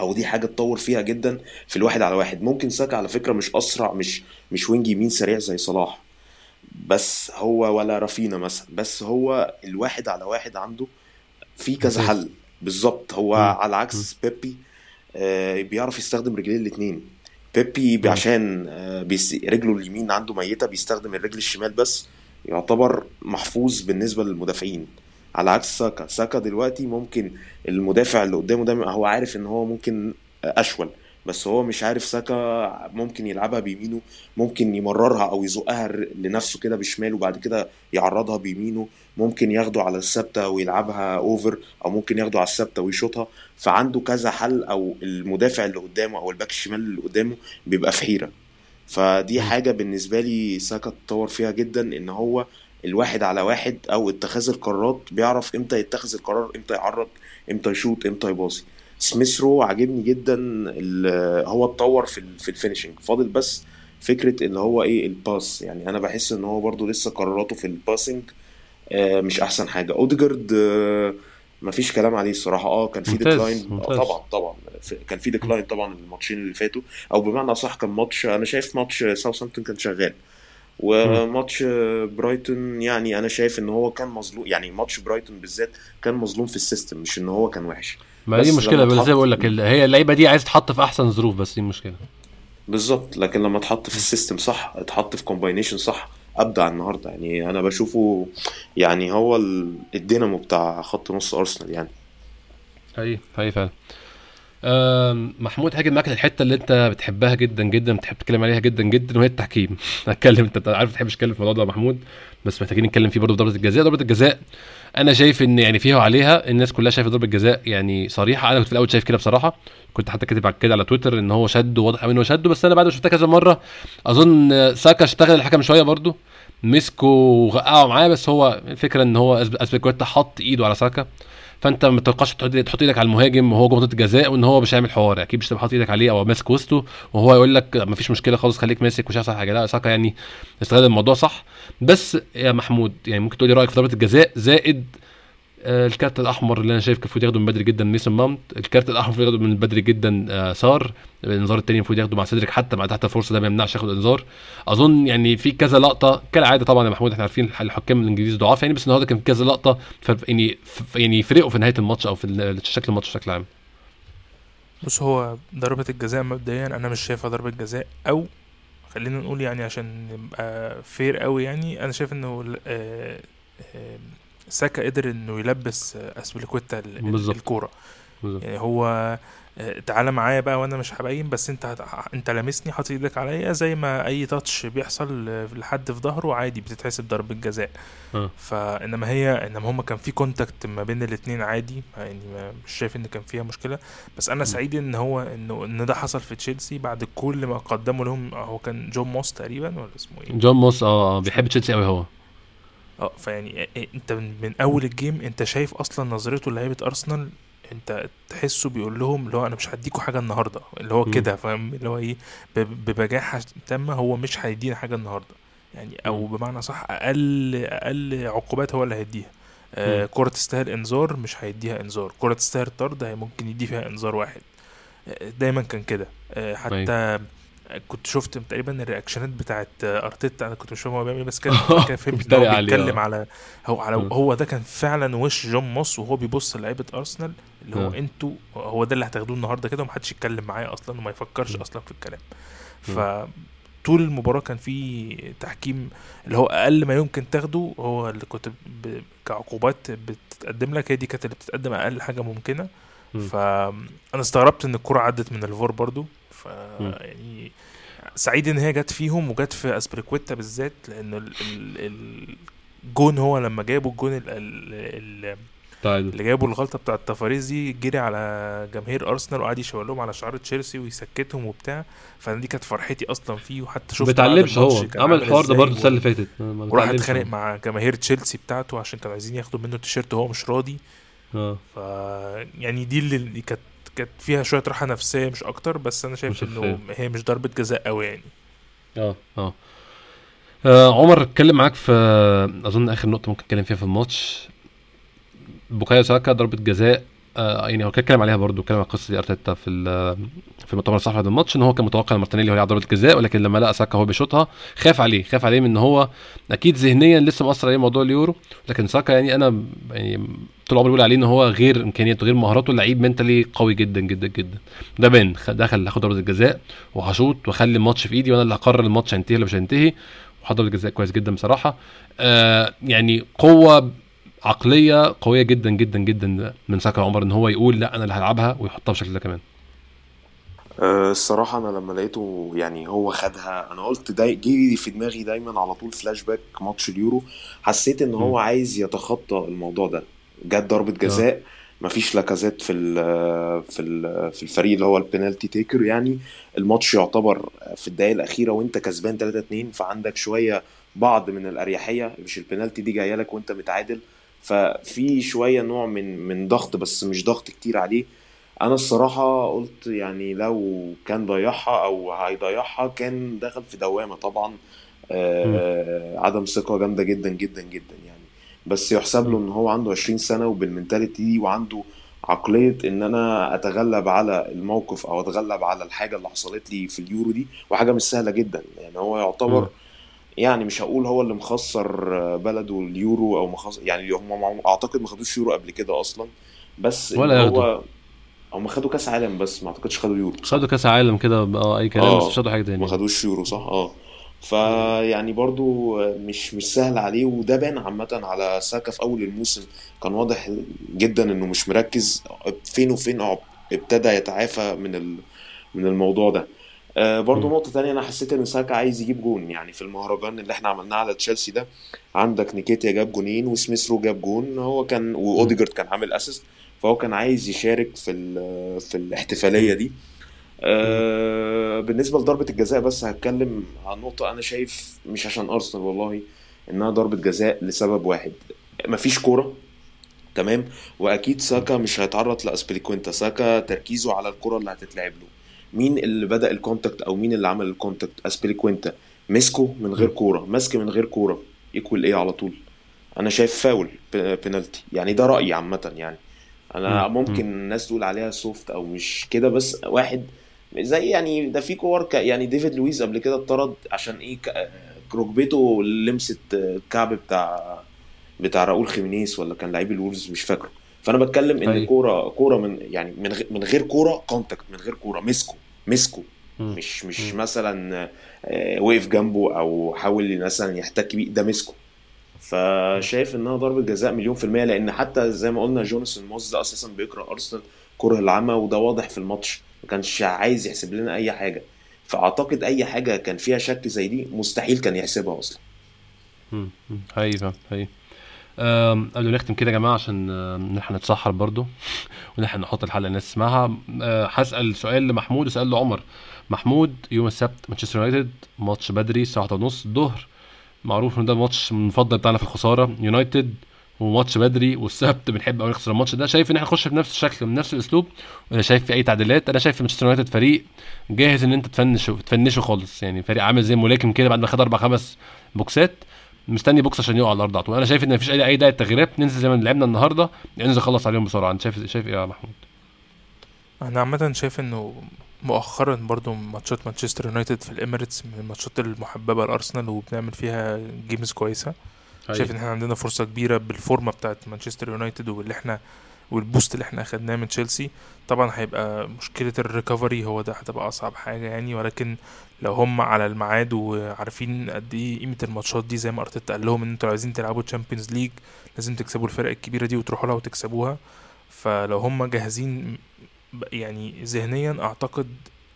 أو دي حاجة اتطور فيها جدا في الواحد على واحد. ممكن ساكا على فكرة مش أسرع مش مش وينج يمين سريع زي صلاح بس هو ولا رافينا مثلا بس هو الواحد على واحد عنده في كذا. حل. بالظبط. هو مم. على عكس بيبي آه، بيعرف يستخدم رجليه الاتنين. بيبي. عشان آه، رجله اليمين عنده ميتة بيستخدم الرجل الشمال بس يعتبر محفوظ بالنسبة للمدافعين. على عكس ساكا. ساكا دلوقتي ممكن المدافع اللي قدامه ده هو عارف إن هو ممكن أشول. بس هو مش عارف ساكا ممكن يلعبها بيمينه ممكن يمررها أو يزقها لنفسه كده بشماله وبعد كده يعرضها بيمينه ممكن ياخده على الثابتة ويلعبها اوفر أو ممكن ياخده على الثابتة ويشوطها. فعنده كذا حل أو المدافع اللي قدامه أو الباك الشمال اللي قدامه بيبقى في حيرة. فدي. حاجة بالنسبة لي ساكا اتطور فيها جدا إن هو الواحد على واحد أو اتخاذ القرارات بيعرف إمتى يتخذ القرار إمتى يعرض إمتى يشوط إمتى يباصي. سميث رو عاجبني جدا هو اتطور في في ال finishing فاضل بس فكرة اللي هو إيه ال pass يعني أنا بحس إن هو برضو لسه قراراته في ال passing آه، مش أحسن حاجة. اوديجارد آه، مفيش كلام عليه الصراحة. آه كان في decline آه. طبعا طبعا. كان في decline طبعا الماتشين اللي فاتوا. أو بمعنى صح كان ماتش أنا شايف ماتش ساوثهامبتون كان شغال. وماتش برايتون يعني أنا شايف إن هو كان مظلوم. يعني ماتش برايتون بالذات كان مظلوم في ال system مش إن هو كان وحش. ما دي بس مشكلة لما زي بقول لك هي اللعيبة دي عايز تتحط في أحسن ظروف بس دي المشكلة بالظبط لكن لما اتحط في ال system صح اتحط في combination صح أبدع النهارده. يعني أنا بشوفه يعني هو ال- الدينامو بتاع خط نص أرسنال يعني. حقيقي حقيقي فعلا. محمود هاجم معاك الحتة اللي أنت بتحبها جدا جدا بتحب تتكلم عليها جدا جدا وهي التحكيم. <laughs> هتكلم أنت عارف ما بتحبش تتكلم في الموضوع ده محمود. بس محتاجين نتكلم فيه برضه في ضربة الجزاء. ضربة الجزاء أنا شايف إن يعني فيها وعليها الناس كلها شايفة ضربة جزاء يعني صريحة. أنا كنت في الأول شايف كده بصراحة. كنت حتى كاتب كده على تويتر إن هو شد واضح قوي إن هو شده بس أنا بعد ما شفتها كذا مرة أظن ساكا اشتغل الحكم شوية برضه. مسكوا ووقعوا معاه بس هو الفكرة إن هو أسبيليكويتا حط إيده على ساكا. فانت ما تتوقعش تحط إيدك على المهاجم وهو جوه منطقه الجزاء وان هو مش هيعمل حوار. أكيد مش هتبقى حاطط إيدك عليه أو ماسك وسطه وهو يقول لك ما فيش مشكلة خالص خليك ماسك مش هيحصل حاجة. لا ساكا يعني استغل الموضوع صح. بس يا محمود يعني ممكن تقول لي رأيك في ضربة الجزاء زائد الكارت الأحمر اللي أنا شايف كان المفروض ياخده من بدري جدا ميسون ماونت. الكارت الأحمر المفروض ياخده من بدري جدا آه، سار. الإنذار التاني المفروض ياخده مع سيدريك حتى مع تحت الفرصة ده ما يمنعش ياخد إنذار. أظن يعني في كذا لقطة كالعادة طبعا يا محمود إحنا عارفين الحكام الإنجليز ضعاف. يعني بس النهارده كان في كذا لقطة يعني يعني يفرقوا في نهاية الماتش أو في شكل الماتش بشكل عام. بص هو ضربة الجزاء مبدئيا أنا مش شايفها ضربة جزاء أو خلينا نقول يعني عشان نبقى fair قوي يعني أنا شايف إنه آه، آه، ساكا قدر إنه يلبس آه، أسبيليكويتا ال- ال- بالظبط. الكورة. بالظبط. يعني هو آه، تعالى معايا بقى وأنا مش هبين بس أنت هت- أنت لامسني حاطط إيدك عليا زي ما أي touch بيحصل آه، لحد في ظهره عادي بتتحسب ضربة جزاء. آه. فإنما هي إنما هما كان في contact ما بين الاتنين عادي يعني مش شايف إن كان فيها مشكلة. بس أنا سعيد إن هو إنه إن ده حصل في تشيلسي بعد كل ما قدموا لهم هو كان جون موس تقريبا ولا اسمه إيه؟ جون موس آه بيحب تشيلسي قوي هو. آه فيعني إيه- إيه، أنت من, من أول ال game أنت شايف أصلا نظرته لعيبة أرسنال أنت تحسه بيقول لهم اللي هو أنا مش هديكوا حاجة النهارده اللي هو. كده فاهم؟ اللي هو إيه ببجاحة تامة هو مش هيدينا حاجة النهارده يعني أو بمعنى صح أقل أقل عقوبات هو اللي هيديها. آه. كرة تستاهل إنذار مش هيديها إنذار كرة تستاهل طرد هي ممكن يدي فيها إنذار واحد. آه، دايما كان كده. آه، حتى كنت شفت تقريبا الرياكشنات بتاعت أرتيتا أنا كنت مش فاهم هو بيعمل إيه بس كان <laughs> كان فهمت إن هو بيتكلم آه. على هو على. هو ده كان فعلا وش جون موس وهو بيبص لعيبة أرسنال اللي هو. أنتوا هو ده اللي هتاخدوه النهارده كده ومحدش يتكلم معايا أصلا وما يفكرش. أصلا في الكلام. ف طول المباراة كان في تحكيم اللي هو أقل ما يمكن تاخده هو اللي كنت ب... كعقوبات بتتقدم لك هي دي كانت اللي بتتقدم أقل حاجة ممكنة مم. فأنا استغربت إن الكرة عدت من الفور برضو ف. يعني سعيد إن هي جت فيهم وجت في أسبيليكويتا بالذات. ال... الجون هو لما جابوا الجون ال... ال... ال... تعادل اللي جابوا الغلطة بتاعه تافاريز دي جري على جماهير أرسنال وقعد يشاور لهم على شعار تشيلسي ويسكتهم وبتاع فأنا دي كانت فرحتي أصلا فيه وحتى شفت بيتعلمش هو عمل الحوار ده برضه السنة اللي فاتت وراح اتخانق. مع جماهير تشيلسي بتاعته عشان كانوا عايزين ياخدوا منه التيشيرت وهو مش راضي آه ف يعني دي اللي كانت كانت فيها شوية راحة نفسية مش أكتر بس أنا شايف إنه هي مش ضربة جزاء قوي يعني. آه آه. آه، عمر اتكلم معاك في أظن آخر نقطة ممكن أتكلم فيها في الماتش. بوكايو ساكا ضربة جزاء آه يعني هو كان اتكلم عليها برضه اتكلم على القصة دي أرتيتا في في المؤتمر الصحفي بعد الماتش إن هو كان متوقع إن مارتينيلي هو يلعب ضربه جزاء ولكن لما لقى ساكا هو بيشوطها خاف عليه خاف عليه من إن هو أكيد ذهنيا لسه مأثر عليه موضوع اليورو لكن ساكا يعني أنا يعني طول عمري بقول عليه إن هو غير إمكانياته غير مهاراته لعيب mentally قوي جدا جدا جدا. ده بان دخل هاخد ضربه الجزاء وهشوط واخلي الماتش في إيدي وأنا اللي هقرر الماتش هينتهي ولا مش هينتهي وحط ضربه جزاء كويس جدا بصراحة. آه يعني قوة عقلية قوية جدا جدا جدا من ساكا عمر إن هو يقول لأ أنا اللي هلعبها ويحطها بالشكل ده كمان. أه، الصراحة أنا لما لقيته يعني هو خدها أنا قلت داي جه في دماغي دايما على طول فلاش باك ماتش اليورو. حسيت إن هو مم. عايز يتخطى الموضوع ده. جت ضربة جزاء مفيش لاكازيت في ال في ال في الفريق اللي هو البينالتي تيكر يعني. الماتش يعتبر في الدقايق الأخيرة وأنت كسبان 3 2 فعندك شوية بعض من الأريحية. مش البينالتي دي جاية لك وأنت متعادل. ففي شوية نوع من من ضغط بس مش ضغط كتير عليه. أنا الصراحة قلت يعني لو كان ضيعها أو هيضيعها كان دخل في دوامة طبعا. آه عدم ثقة جامدة جدا جدا جدا يعني. بس يحسب له إن هو عنده 20 سنة وبالمنتاليتي دي وعنده عقلية إن أنا أتغلب على الموقف أو أتغلب على الحاجة اللي حصلت لي في اليورو دي وحاجة مش سهلة جدا. يعني هو يعتبر مم. يعني مش هقول هو اللي مخسر بلده اليورو أو مخسر يعني هم أعتقد ما خدوش يورو قبل كده أصلا بس ولا. هو هم خدوا كأس عالم بس ما أعتقدش خدوا يورو. خدوا كأس عالم كده آه أي كلام آه. بس مش خدوا حاجة ما تاني خدوش يورو صح؟ آه. فيعني برضو مش مش سهل عليه وده بان عامة على ساكا في أول الموسم. كان واضح جدا إنه مش مركز فين وفين ابتدى يتعافى من من الموضوع ده. آه برضو مم. نقطة تانية أنا حسيت إن ساكا عايز يجيب جون. يعني في المهرجان اللي إحنا عملناه على تشيلسي ده عندك نكيتيا جاب جونين وسميث رو جاب جون. هو كان وأوديجارد كان عامل assist فهو كان عايز يشارك في ال- في الاحتفالية دي. آه بالنسبة لضربة الجزاء بس هتكلم عن نقطة أنا شايف مش عشان أرسنال والله إنها ضربة جزاء لسبب واحد. مفيش كورة تمام؟ وأكيد ساكا مش هيتعرض لأسبليكوينتا ساكا تركيزه على الكرة اللي هتتلعب له. مين اللي بدأ ال contact أو مين اللي عمل ال contact أسبليكوينتا مسكه من غير كورة مسك من غير كورة equal إيه على طول. أنا شايف foul penalty يعني ده رأيي عامة يعني. أنا مم. ممكن الناس تقول عليها soft أو مش كده بس واحد زي يعني ده في كور يعني ديفيد لويس قبل كده اتطرد عشان إيه ركبته لمست الكعب بتاع بتاع راؤول خيمينيز ولا كان لعيب الولفز مش فاكره. فأنا بتكلم إن أيوة. كورة كورة من يعني من غير من غير كورة contact من غير كورة مسكه مسكه. مش مش. مثلا آه، وقف جنبه أو حاول مثلا يحتك بيه ده مسكه فشايف إنها ضربة جزاء مليون في المية لأن حتى زي ما قلنا جوناثان موز ده أساسا بيكره أرسنال كره العمى وده واضح في الماتش ما كانش عايز يحسب لنا أي حاجة فأعتقد أي حاجة كان فيها شك زي دي مستحيل كان يحسبها أصلا مم. مم. حقيقي حقيقي قبل ما نختم كده يا جماعة عشان نلحق نتسحر برضو ونلحق نحط الحلقة الناس تسمعها آه، هسأل سؤال لمحمود وسؤال لعمر. محمود يوم السبت مانشستر يونايتد ماتش بدري الساعة 1:30 ونص الظهر معروف إن ده الماتش المفضل بتاعنا في الخسارة. يونايتد وماتش بدري والسبت بنحب قوي نخسر الماتش ده. شايف إن إحنا نخش بنفس الشكل بنفس الأسلوب؟ ولا شايف في أي تعديلات. أنا شايف مانشستر يونايتد فريق جاهز إن أنت تفنشه تفنشه خالص. يعني فريق عامل زي ملاكم كده بعد ما خد أربع خمس بوكسات. مستني بوكس عشان يقع على الأرض على طول. أنا شايف إن مفيش اي أي داعي للتغييرات. ننزل زي ما لعبنا النهارده ننزل نخلص عليهم بسرعة. أنت شايف شايف إيه يا محمود؟ أنا عامة شايف إنه مؤخرا برضو ماتشات مانشستر يونايتد في الإميريتس من الماتشات المحببة لأرسنال وبنعمل فيها games كويسة. شايف إن إحنا عندنا فرصة كبيرة بال form ة بتاعت مانشستر يونايتد واللي إحنا وال boost اللي إحنا اخدناه من تشيلسي طبعا هيبقى مشكلة ال recovery هو ده هتبقى أصعب حاجة يعني. ولكن لو هم على الميعاد وعارفين قد إيه قيمة الماتشات دي زي ما أرتيتا قال لهم إن أنتوا عايزين تلعبوا Champions League لازم تكسبوا الفرق الكبيرة دي وتروحوا لها وتكسبوها. فلو هم جاهزين يعني ذهنيا أعتقد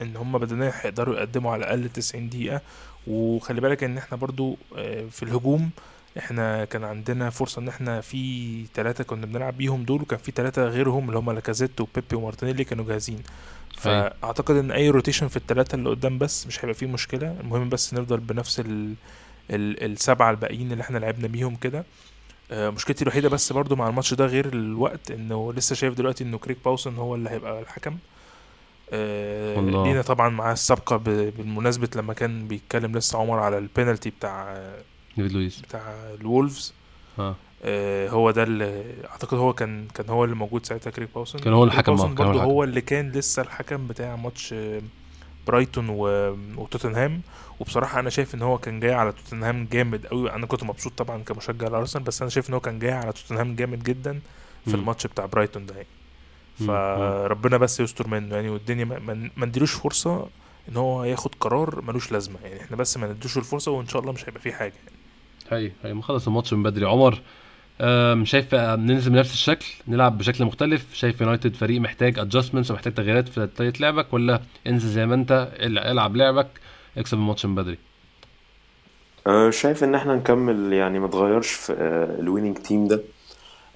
إن هم بدنيا هيقدروا يقدموا على الأقل 90 دقيقة. وخلي بالك إن إحنا برضو آه، في الهجوم إحنا كان عندنا فرصة ان إحنا في ثلاثة كنا بنلعب بيهم دول وكان في ثلاثة غيرهم اللي هم لاكازيت وبيبي ومارتينيلي كانوا جاهزين. فأعتقد ان اي rotation في الثلاثة اللي قدام بس مش هيبقى فيه مشكلة المهم بس نفضل بنفس ال ال السبعة الباقيين اللي إحنا لعبنا بيهم كده آه، مشكلتي الوحيدة بس برضو مع الماتش ده غير الوقت انه لسه شايف دلوقتي انه كريج باوسون هو اللي هيبقى الحكم آه،. لينا طبعا معاه السابقة ب- بالمناسبة لما كان بيتكلم لسه عمر على البينالتي بتاع ديفيد لويس. بتاع الولفز. آه آه، هو ده اللي أعتقد هو كان كان هو اللي موجود ساعتها كريج باوسون كان هو الحكم، باوسون كان هو برضه الحكم. هو اللي كان لسه الحكم بتاع ماتش آه، برايتون و- وتوتنهام وبصراحة أنا شايف إن هو كان جاي على توتنهام جامد قوي أنا كنت مبسوط طبعا كمشجع لارسنال بس أنا شايف إن هو كان جاي على توتنهام جامد جدا في. الماتش بتاع برايتون ده يعني. فربنا بس يستر منه يعني والدنيا ما- نديلوش فرصة إن هو ياخد قرار ملوش لازمة يعني. إحنا بس ما نديلوش الفرصة وإن شاء الله مش هيبقى فيه حاجة يعني. هي هي مخلص الماتش من بدري. عمر شايف آه، ننزل بنفس الشكل نلعب بشكل مختلف؟ شايف يونايتد فريق محتاج adjustments ومحتاج تغييرات في طريقة لعبك؟ ولا انزل زي ما انت ال- العب لعبك اكسب الماتش من بدري؟ أه، شايف إن إحنا نكمل يعني ما تغيرش في ال winning team ده.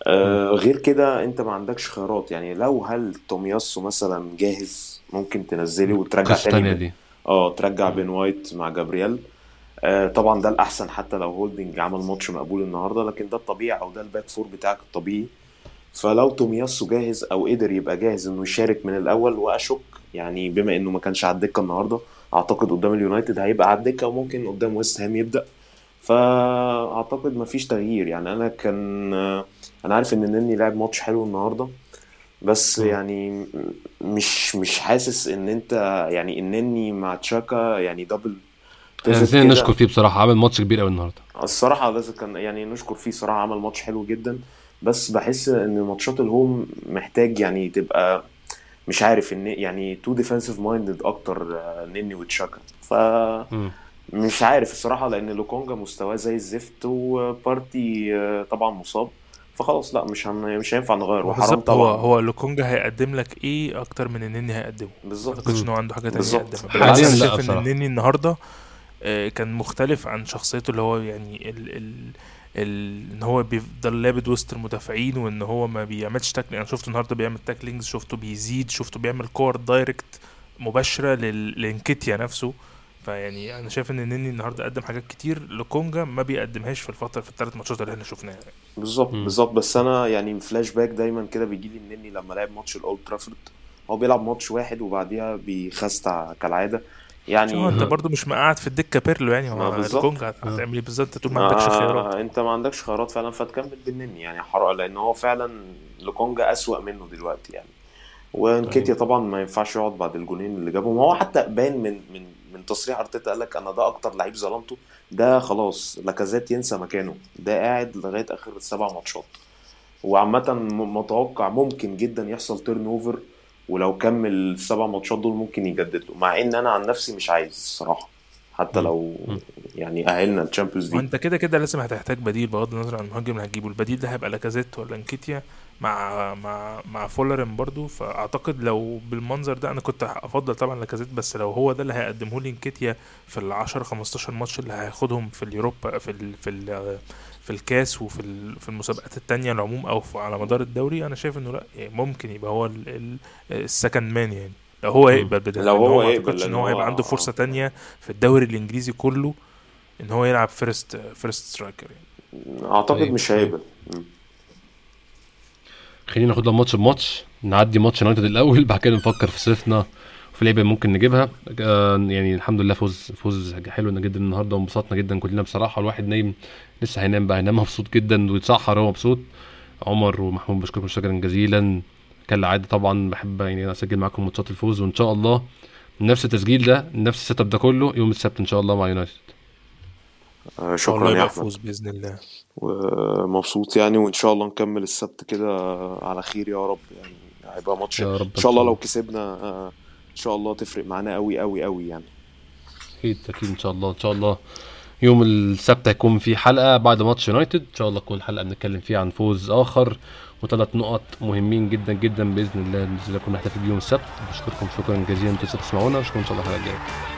أه، غير كده أنت ما عندكش خيارات. يعني لو هل تومياسو مثلا جاهز ممكن تنزله وترجع تاني دي. آه ترجع بين وايت مع جابرييل. آه طبعا ده الأحسن حتى لو هولدنج عمل ماتش مقبول النهارده لكن ده الطبيعي أو ده ال back four بتاعك الطبيعي. فلو تومياسو جاهز أو قدر يبقى جاهز إنه يشارك من الأول وأشك يعني بما إنه ما كانش على الدكة النهارده أعتقد قدام اليونايتد هيبقى على الدكة وممكن قدام ويست هام يبدأ. فأعتقد ما فيش تغيير. يعني أنا كان آه، أنا عارف إن نني لعب ماتش حلو النهارده بس. يعني مش مش حاسس إن أنت يعني انني مع تشاكا يعني double كده. نشكر فيه بصراحة عامل ماتش كبير قوي النهارده الصراحة لازم كان يعني نشكر فيه صراحة عمل ماتش حلو جدا بس بحس إن ماتشات ال home محتاج يعني تبقى مش عارف ان يعني too defensive minded أكتر آه، نني وتشاكا مم. فمش عارف الصراحة لأن لوكونجا مستواه زي الزفت وبارتي آه، طبعا مصاب فخلاص لا مش هن... مش هينفع نغير وحرام بالظبط هو طبعا هو لوكونجا هيقدم لك إيه أكتر من النني هيقدمه ما بالظبط أعتقدش إن هو عنده حاجة تانية بالظبط. يقدمها حالياً شايف إن. النني النهارده آه، كان مختلف عن شخصيته اللي هو يعني ال ال ال إن هو بيفضل لابد وسط المدافعين وإن هو ما بيعملش tackling أنا شفته النهارده بيعمل tacklings شفته بيزيد شفته بيعمل كور direct مباشرة لل- لإنكيتيا نفسه. فيعني أنا شايف إن النني النهارده قدم حاجات كتير لوكونجا ما بيقدمهاش في الفترة في الثلاث ماتشات اللي إحنا شفناها. بالظبط مم. بالظبط. بس أنا يعني فلاش باك دايما كده بيجي لي مني لما لعب ماتش الأولد ترافورد هو بيلعب ماتش واحد وبعديها بيخستك كالعادة. يعني شو انت برضو مش مقعد في الدكة بيرلو يعني هو. لوكونجا هتعمل إيه بالظبط؟ انت تقول ما عندكش خيارات. انت ما عندكش خيارات فعلا فتكمل بالنني يعني حرام لأن هو فعلا لوكونجا أسوأ منه دلوقتي يعني. وإنكيتيا طبعا ما ينفعش يقعد بعد الجونين اللي جابهم. هو حتى بان من من من تصريح أرتيتا قال لك أنا ده أكتر لعيب ظلمته ده خلاص لاكازيت ينسى مكانه. ده قاعد لغاية آخر السبع ماتشات. وعامة م- متوقع ممكن جدا يحصل turnover ولو كمل السبع ماتشات دول ممكن يجدد له مع إن أنا عن نفسي مش عايز الصراحة. حتى لو. يعني أهلنا ال Champions League وانت كده كده لازم هتحتاج بديل بغض النظر عن المهاجم اللي هتجيبه. البديل ده هيبقى لاكازيت ولا انكيتيا مع مع مع فولارين برضو. فأعتقد لو بالمنظر ده أنا كنت أفضل طبعا لاكازيت بس لو هو ده اللي هيقدمه لي انكيتيا في ال 10 15 ماتش اللي هياخدهم في اليوروبا في ال في ال في الكاس وفي ال- في المسابقات التانية العموم أو على مدار الدوري أنا شايف إنه لأ يعني ممكن يبقى هو ال- ال- ال second man يعني. لو هو يقبل بده لو هو ما يقبل، إن هو هو- هيبقى عنده فرصة تانية في الدوري الإنجليزي كله إن هو يلعب first first striker يعني. أعتقد طيب، مش. هيقبل. خلينا ناخدها ماتش بماتش نعدي ماتش يونايتد الأول بعد كده نفكر في صيفنا. وفي لعيبه ممكن نجيبها؟ آه، يعني الحمد لله فوز فوز حلو جدا النهارده وانبسطنا جدا كلنا بصراحة. الواحد نايم لسه هينام بقى هينام مبسوط جدا ويتسحر هو مبسوط. عمر ومحمود بشكركم شكرا جزيلا. كالعاده طبعا بحب يعني أسجل معاكم ماتشات الفوز وإن شاء الله نفس التسجيل ده نفس ال set up ده كله يوم السبت إن شاء الله مع يونايتد. آه، شكرا يا أحمد. فوز بإذن الله. ومبسوط يعني وإن شاء الله نكمل السبت كده على خير يا رب. يعني هيبقى ماتش إن شاء الله لو كسبنا آه، ان شاء الله تفرق معانا قوي قوي قوي يعني. أكيد أكيد إن شاء الله إن شاء الله. يوم السبت هيكون في حلقة بعد ماتش يونايتد. إن شاء الله تكون حلقة بنتكلم فيها عن فوز آخر. وثلاث نقط مهمين جدا جدا بإذن الله. الله نكون نحتفل بيهم السبت. بشكركم شكرا جزيلا. أنتوا تسمعونا أشوفكم إن شاء الله الحلقة الجاية.